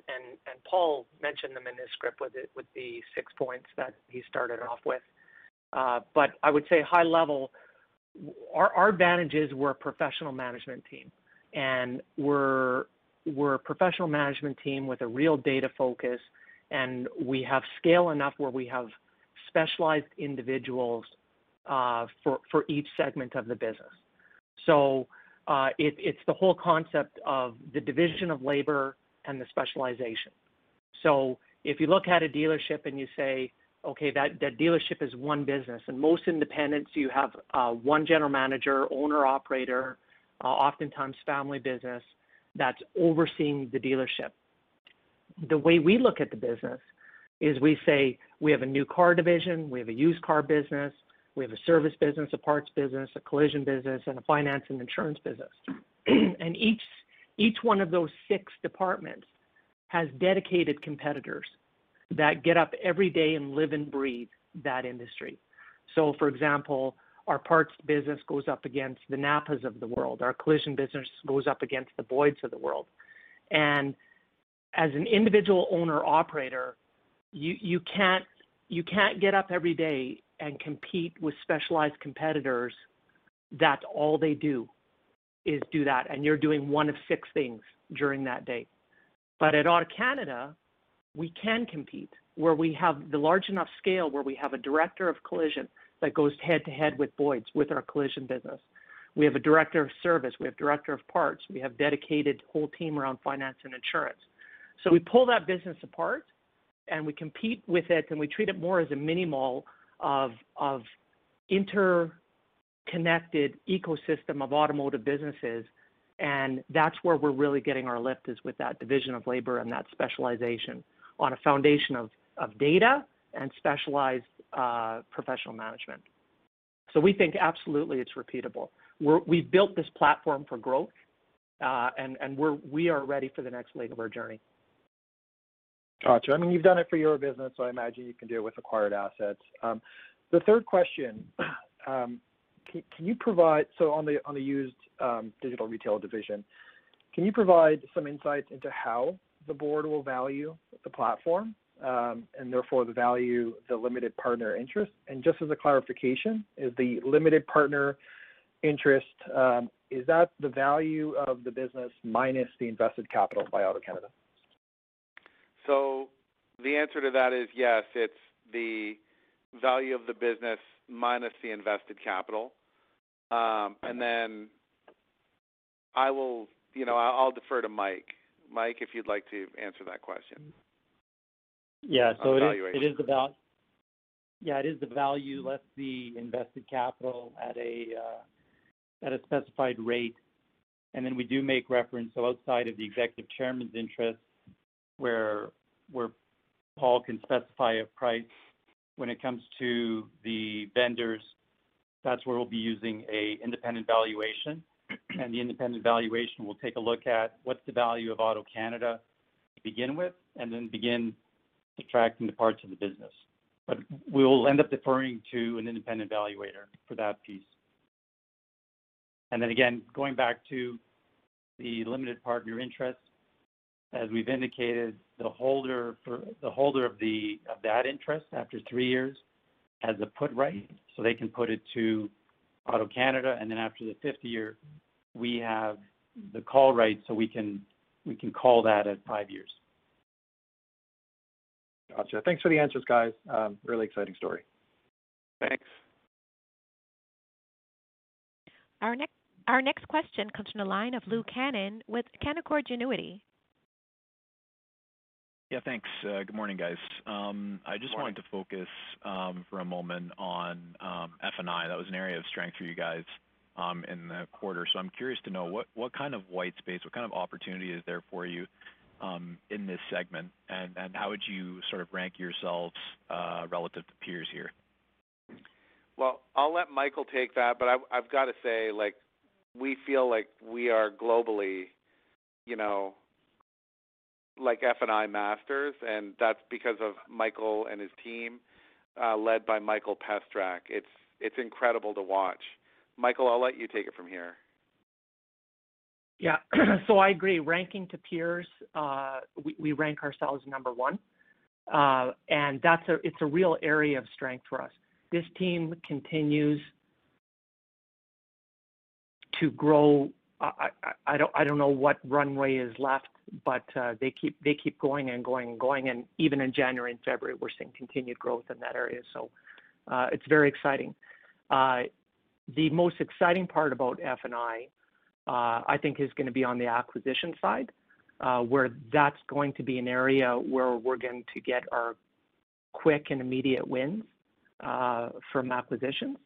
Paul mentioned them in his script with it, with the six points that he started off with. Uh, but I would say high level, our, our advantages we're a professional management team, and we're we're a professional management team with a real data focus, and we have scale enough where we have specialized individuals uh, for for each segment of the business. So uh, it, it's the whole concept of the division of labor and the specialization. So if you look at a dealership and you say, okay, that, that dealership is one business, and most independents, you have uh, one general manager, owner, operator, uh, oftentimes family business, that's overseeing the dealership. The way we look at the business is we say we have a new car division, we have a used car business, we have a service business, a parts business, a collision business, and a finance and insurance business. and each each one of those six departments has dedicated competitors that get up every day and live and breathe that industry. So, for example, our parts business goes up against the Napas of the world. Our collision business goes up against the Boyds of the world. And as an individual owner operator, you, you can't you can't get up every day and compete with specialized competitors that all they do is do that and you're doing one of six things during that day. But at Auto Canada, we can compete where we have the large enough scale where we have a director of collision that goes head to head with Boyd's with our collision business. We have a director of service, we have director of parts, we have dedicated whole team around finance and insurance. So we pull that business apart and we compete with it and we treat it more as a mini mall of of interconnected ecosystem of automotive businesses and that's where we're really getting our lift is with that division of labor and that specialization on a foundation of, of data and specialized uh, professional management. So we think absolutely it's repeatable. We're, we've built this platform for growth, uh, and, and we're, we are ready for the next leg of our journey. Gotcha. I mean, you've done it for your business, so I imagine you can do it with acquired assets. Um, the third question, um, can, you provide, so on the, on the used um, digital retail division, can you provide some insights into how the board will value the platform and therefore the value the limited partner interest. And just as a clarification, is the limited partner interest is that the value of the business minus the invested capital by Auto Canada? So the answer to that is yes. It's the value of the business minus the invested capital, um, and then I will, you know, I'll defer to Mike Mike, if you'd like to answer that question. Yeah. So it is, it is the value. Yeah, it is the value less the invested capital at a uh, at a specified rate, and then we do make reference so outside of the executive chairman's interest, where where Paul can specify a price when it comes to the vendors. That's where we'll be using a independent valuation and the independent valuation will take a look at what's the value of Auto Canada to begin with, and then begin subtracting the parts of the business. But we'll end up deferring to an independent valuator for that piece. And then again, going back to the limited partner interest, as we've indicated, the holder for the holder of the of that interest after three years has a put right, so they can put it to Auto Canada, and then after the fifth year, we have the call right, so we can we can call that at five years. Gotcha. Thanks for the answers, guys. Um, really exciting story. Thanks. Our next our next question comes from the line of Luke Hannan with Canaccord Genuity. Yeah, thanks. Uh, good morning, guys. Um, I just wanted to focus um, for a moment on um, F&I. That was an area of strength for you guys um, in the quarter. So I'm curious to know what what kind of white space, what kind of opportunity is there for you um, in this segment, and and how would you sort of rank yourselves uh, relative to peers here? Well, I'll let Michael take that, but I've got to say, like, we feel like we are globally, you know, like F&I masters, and that's because of Michael and his team, uh, led by Michael Pestrak. It's it's incredible to watch. Michael, I'll let you take it from here. Yeah, so I agree. Ranking to peers, uh, we, we, rank ourselves number one, uh, and that's a it's a real area of strength for us. This team continues to grow I, I, I don't I don't know what runway is left, but uh, they keep they keep going and going and going, and even in January and February, we're seeing continued growth in that area. So uh, it's very exciting. Uh, the most exciting part about F&I, uh, I think, is going to be on the acquisition side, uh, where that's going to be an area where we're going to get our quick and immediate wins uh, from acquisitions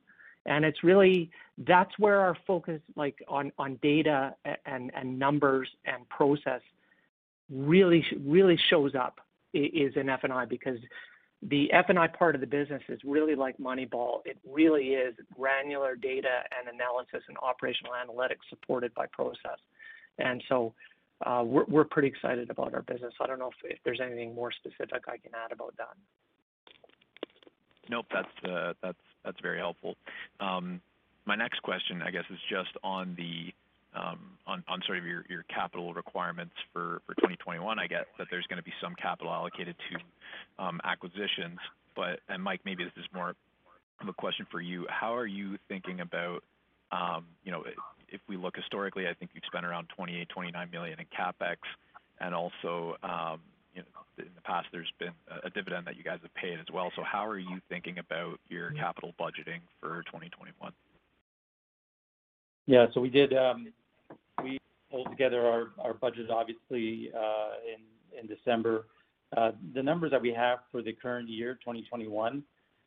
and it's really that's where our focus like on on data and and numbers and process really really shows up is in F&I because the F&I part of the business is really like Moneyball. It really is granular data and analysis and operational analytics supported by process. And so uh, we're, we're pretty excited about our business. I don't know if, if there's anything more specific I can add about that. Nope, that's uh, that's that's very helpful. Um, my next question, I guess, is just on the on, on sort of your, your capital requirements for, for 2021. I get that there's going to be some capital allocated to um, acquisitions, but and Mike, maybe this is more of a question for you. How are you thinking about, um, you know, if we look historically, I think you've spent around 28, 29 million in capex, and also um, you know, in the past, there's been a dividend that you guys have paid as well. So how are you thinking about your capital budgeting for 2021? Yeah. So we did, um, pulled together our, budget, obviously, uh, in, December. Uh, the numbers that we have for the current year, 2021,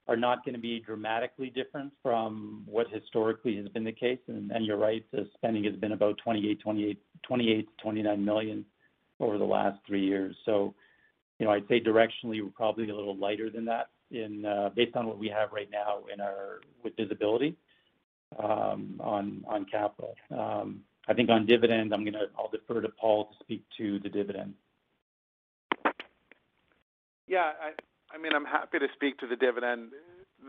are not going to be dramatically different from what historically has been the case. And, you're right, the spending has been about 28, 28, 28 to 29 million over the last three years. So, you know, I'd say directionally, we're probably a little lighter than that in uh, based on what we have right now in our with visibility um, on on capital. I think on dividend, I'm gonna I'll defer to Paul to speak to the dividend. Yeah, I mean I'm happy to speak to the dividend.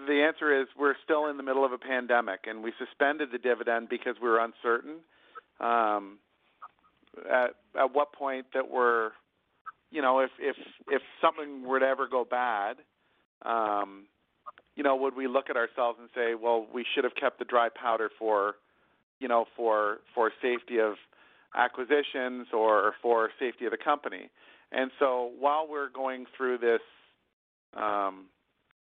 The answer is we're still in the middle of a pandemic, and we suspended the dividend because we were uncertain. Um, at at what point that we're you know if if if something were to ever go bad um you know would we look at ourselves and say well we should have kept the dry powder for you know for for safety of acquisitions or for safety of the company and so while we're going through this um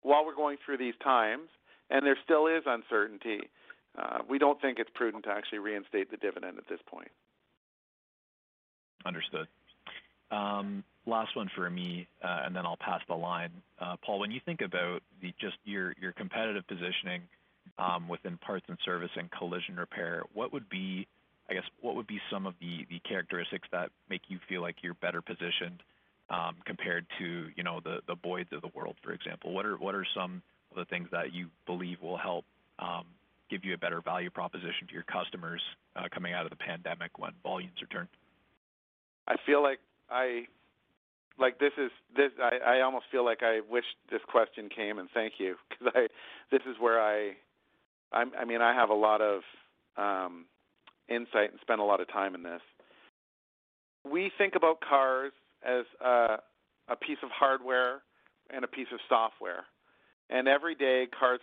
while we're going through these times and there still is uncertainty uh, we don't think it's prudent to actually reinstate the dividend at this point Understood. Um, last one for me, uh, and then I'll pass the line. Uh, Paul, when you think about the just your your competitive positioning within parts and service and collision repair, what would be, I guess, what would be some of the characteristics that make you feel like you're better positioned um, compared to, you know, the Boyds of the world, for example? What are some of the things that you believe will help give you a better value proposition to your customers uh, coming out of the pandemic when volumes return? I feel like I like this is this I, I almost feel like I wish this question came and thank you because I this is where I I'm, I mean I have a lot of um, insight and spend a lot of time in this. We think about cars as a, a piece of hardware and a piece of software, and every day cars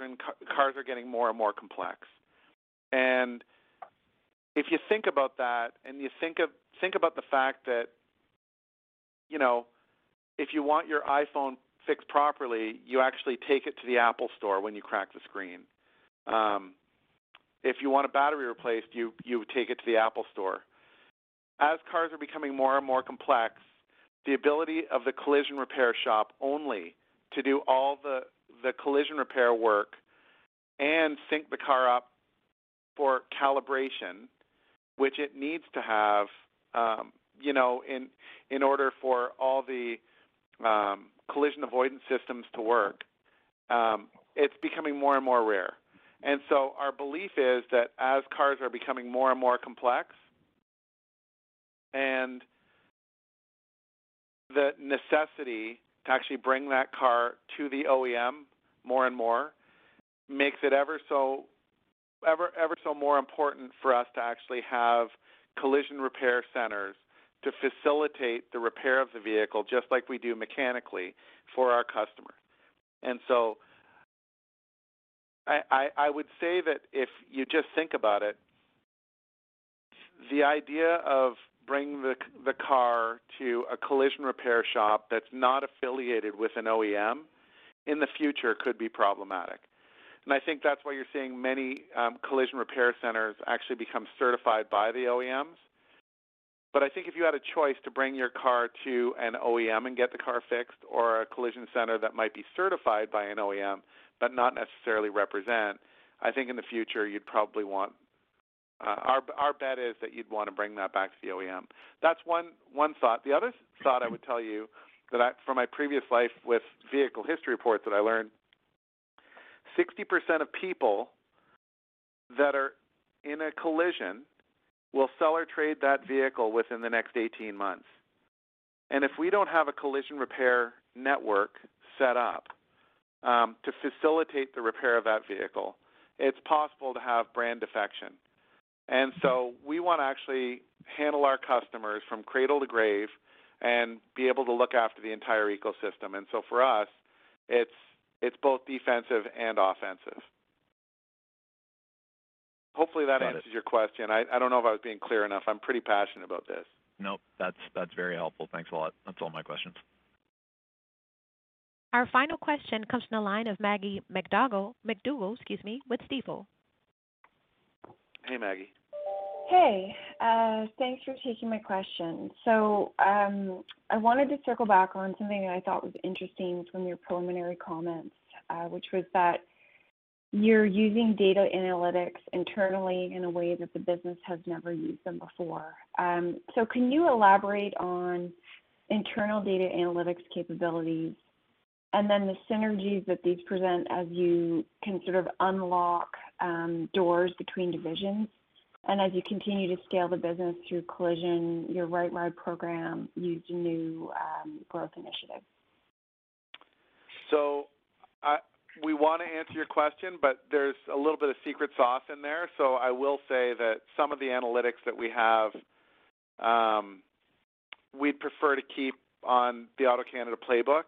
cars are getting more and more complex. And if you think about that, and you think of think about the fact that, you know, if you want your iPhone fixed properly, you actually take it to the Apple store when you crack the screen. Um, if you want a battery replaced, you you take it to the Apple store. As cars are becoming more and more complex, the ability of the collision repair shop only to do all the the collision repair work and sync the car up for calibration, which it needs to have um, you know, in in order for all the um, collision avoidance systems to work, um, it's becoming more and more rare. And so our belief is that as cars are becoming more and more complex, and the necessity to actually bring that car to the OEM more and more makes it ever so ever ever so more important for us to actually have collision repair centers to facilitate the repair of the vehicle just like we do mechanically for our customers. And so I, I, I would say that if you just think about it, the idea of bringing the the car to a collision repair shop that's not affiliated with an OEM in the future could be problematic. And I think that's why you're seeing many um, collision repair centers actually become certified by the OEMs. But I think if you had a choice to bring your car to an OEM and get the car fixed, or a collision center that might be certified by an OEM but not necessarily represent, I think in the future you'd probably want. Uh, our our bet is that you'd want to bring that back to the OEM. That's one one thought. The other thought I would tell you that I, from my previous life with vehicle history reports that I learned 60% of people that are in a collision will sell or trade that vehicle within the next 18 months. And if we don't have a collision repair network set up um, to facilitate the repair of that vehicle, it's possible to have brand defection. And so we want to actually handle our customers from cradle to grave and be able to look after the entire ecosystem. And so for us, it's it's both defensive and offensive. Hopefully that Got answers it. your question. I, I don't know if I was being clear enough. I'm pretty passionate about this. Nope, that's that's very helpful. Thanks a lot. That's all my questions. Our final question comes from the line of Maggie McDougall, McDougall, excuse me, with Stifel. Hey, Maggie. Hey, uh, thanks for taking my question. So um, I wanted to circle back on something that I thought was interesting from your preliminary comments, uh, which was that you're using data analytics internally in a way that the business has never used them before. Um, so can you elaborate on internal data analytics capabilities and then the synergies that these present as you can sort of unlock um, doors between divisions? And as you continue to scale the business through collision, your RightRide program used a new um, growth initiative. So I, we want to answer your question, but there's a little bit of secret sauce in there. So I will say that some of the analytics that we have, um, we'd prefer to keep on the AutoCanada playbook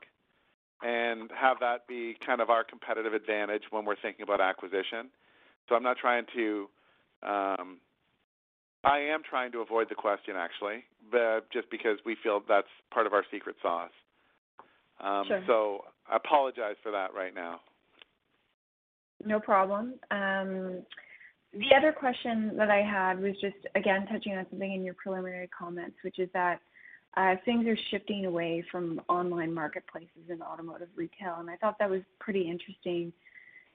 and have that be kind of our competitive advantage when we're thinking about acquisition. So I'm not trying to um, I am trying to avoid the question actually, but just because we feel that's part of our secret sauce. Um, Sure. So I apologize for that right now. No problem. Um, the other question that I had was just, again, touching on something in your preliminary comments, which is that uh, things are shifting away from online marketplaces in automotive retail. And I thought that was pretty interesting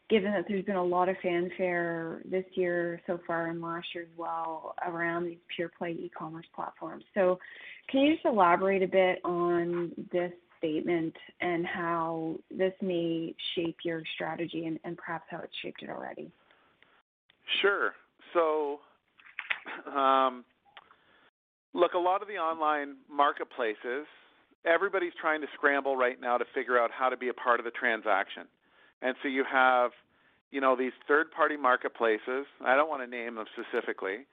given that there's been a lot of fanfare this year so far and last year as well around these pure play e-commerce platforms. So can you just elaborate a bit on this statement and how this may shape your strategy and, and perhaps how it's shaped it already? Sure. So, um, look, a lot of the online marketplaces, everybody's trying to scramble right now to figure out how to be a part of the transaction. And so you have, you know, these third-party marketplaces. I don't want to name them specifically,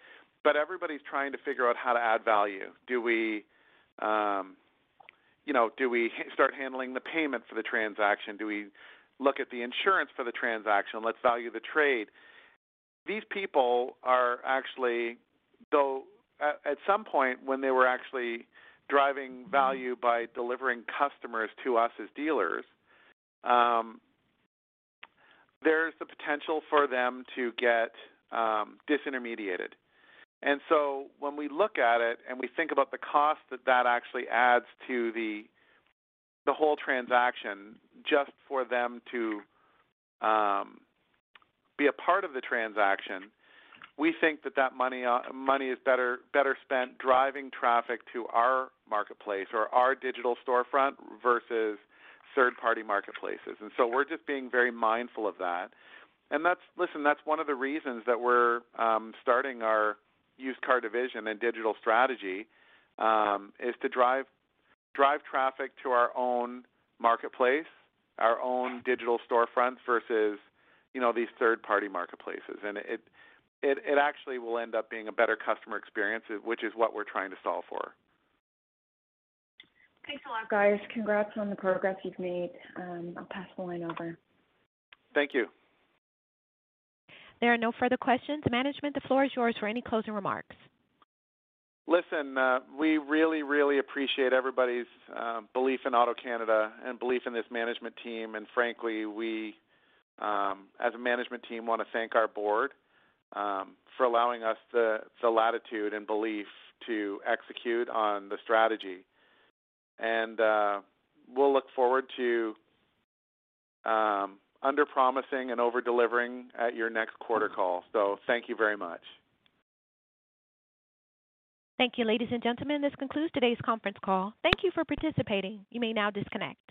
but everybody's trying to figure out how to add value. Do we, um, you know, do we start handling the payment for the transaction? Do we look at the insurance for the transaction? Let's value the trade. These people are actually, though, at, at some point when they were actually driving value by delivering customers to us as dealers, um, there's the potential for them to get um, disintermediated. And so when we look at it and we think about the cost that that actually adds to the the whole transaction, just for them to um, be a part of the transaction, we think that that money uh, money is better better spent driving traffic to our marketplace or our digital storefront versus third-party marketplaces. And so we're just being very mindful of that. And that's listen, that's one of the reasons that we're um, starting our used car division and digital strategy um, is to drive drive traffic to our own marketplace, our own digital storefronts versus you know these third-party marketplaces. And it it it actually will end up being a better customer experience, which is what we're trying to solve for. Thanks a lot, guys. Congrats on the progress you've made. Um, I'll pass the line over. Thank you. There are no further questions. Management, the floor is yours for any closing remarks. Listen, uh, we really, really appreciate everybody's uh, belief in AutoCanada and belief in this management team. And frankly, we, um, as a management team, want to thank our board um, for allowing us the, the latitude and belief to execute on the strategy. And uh, we'll look forward to um, under promising and over delivering at your next quarter call. So thank you very much. Thank you, ladies and gentlemen. This concludes today's conference call. Thank you for participating. You may now disconnect.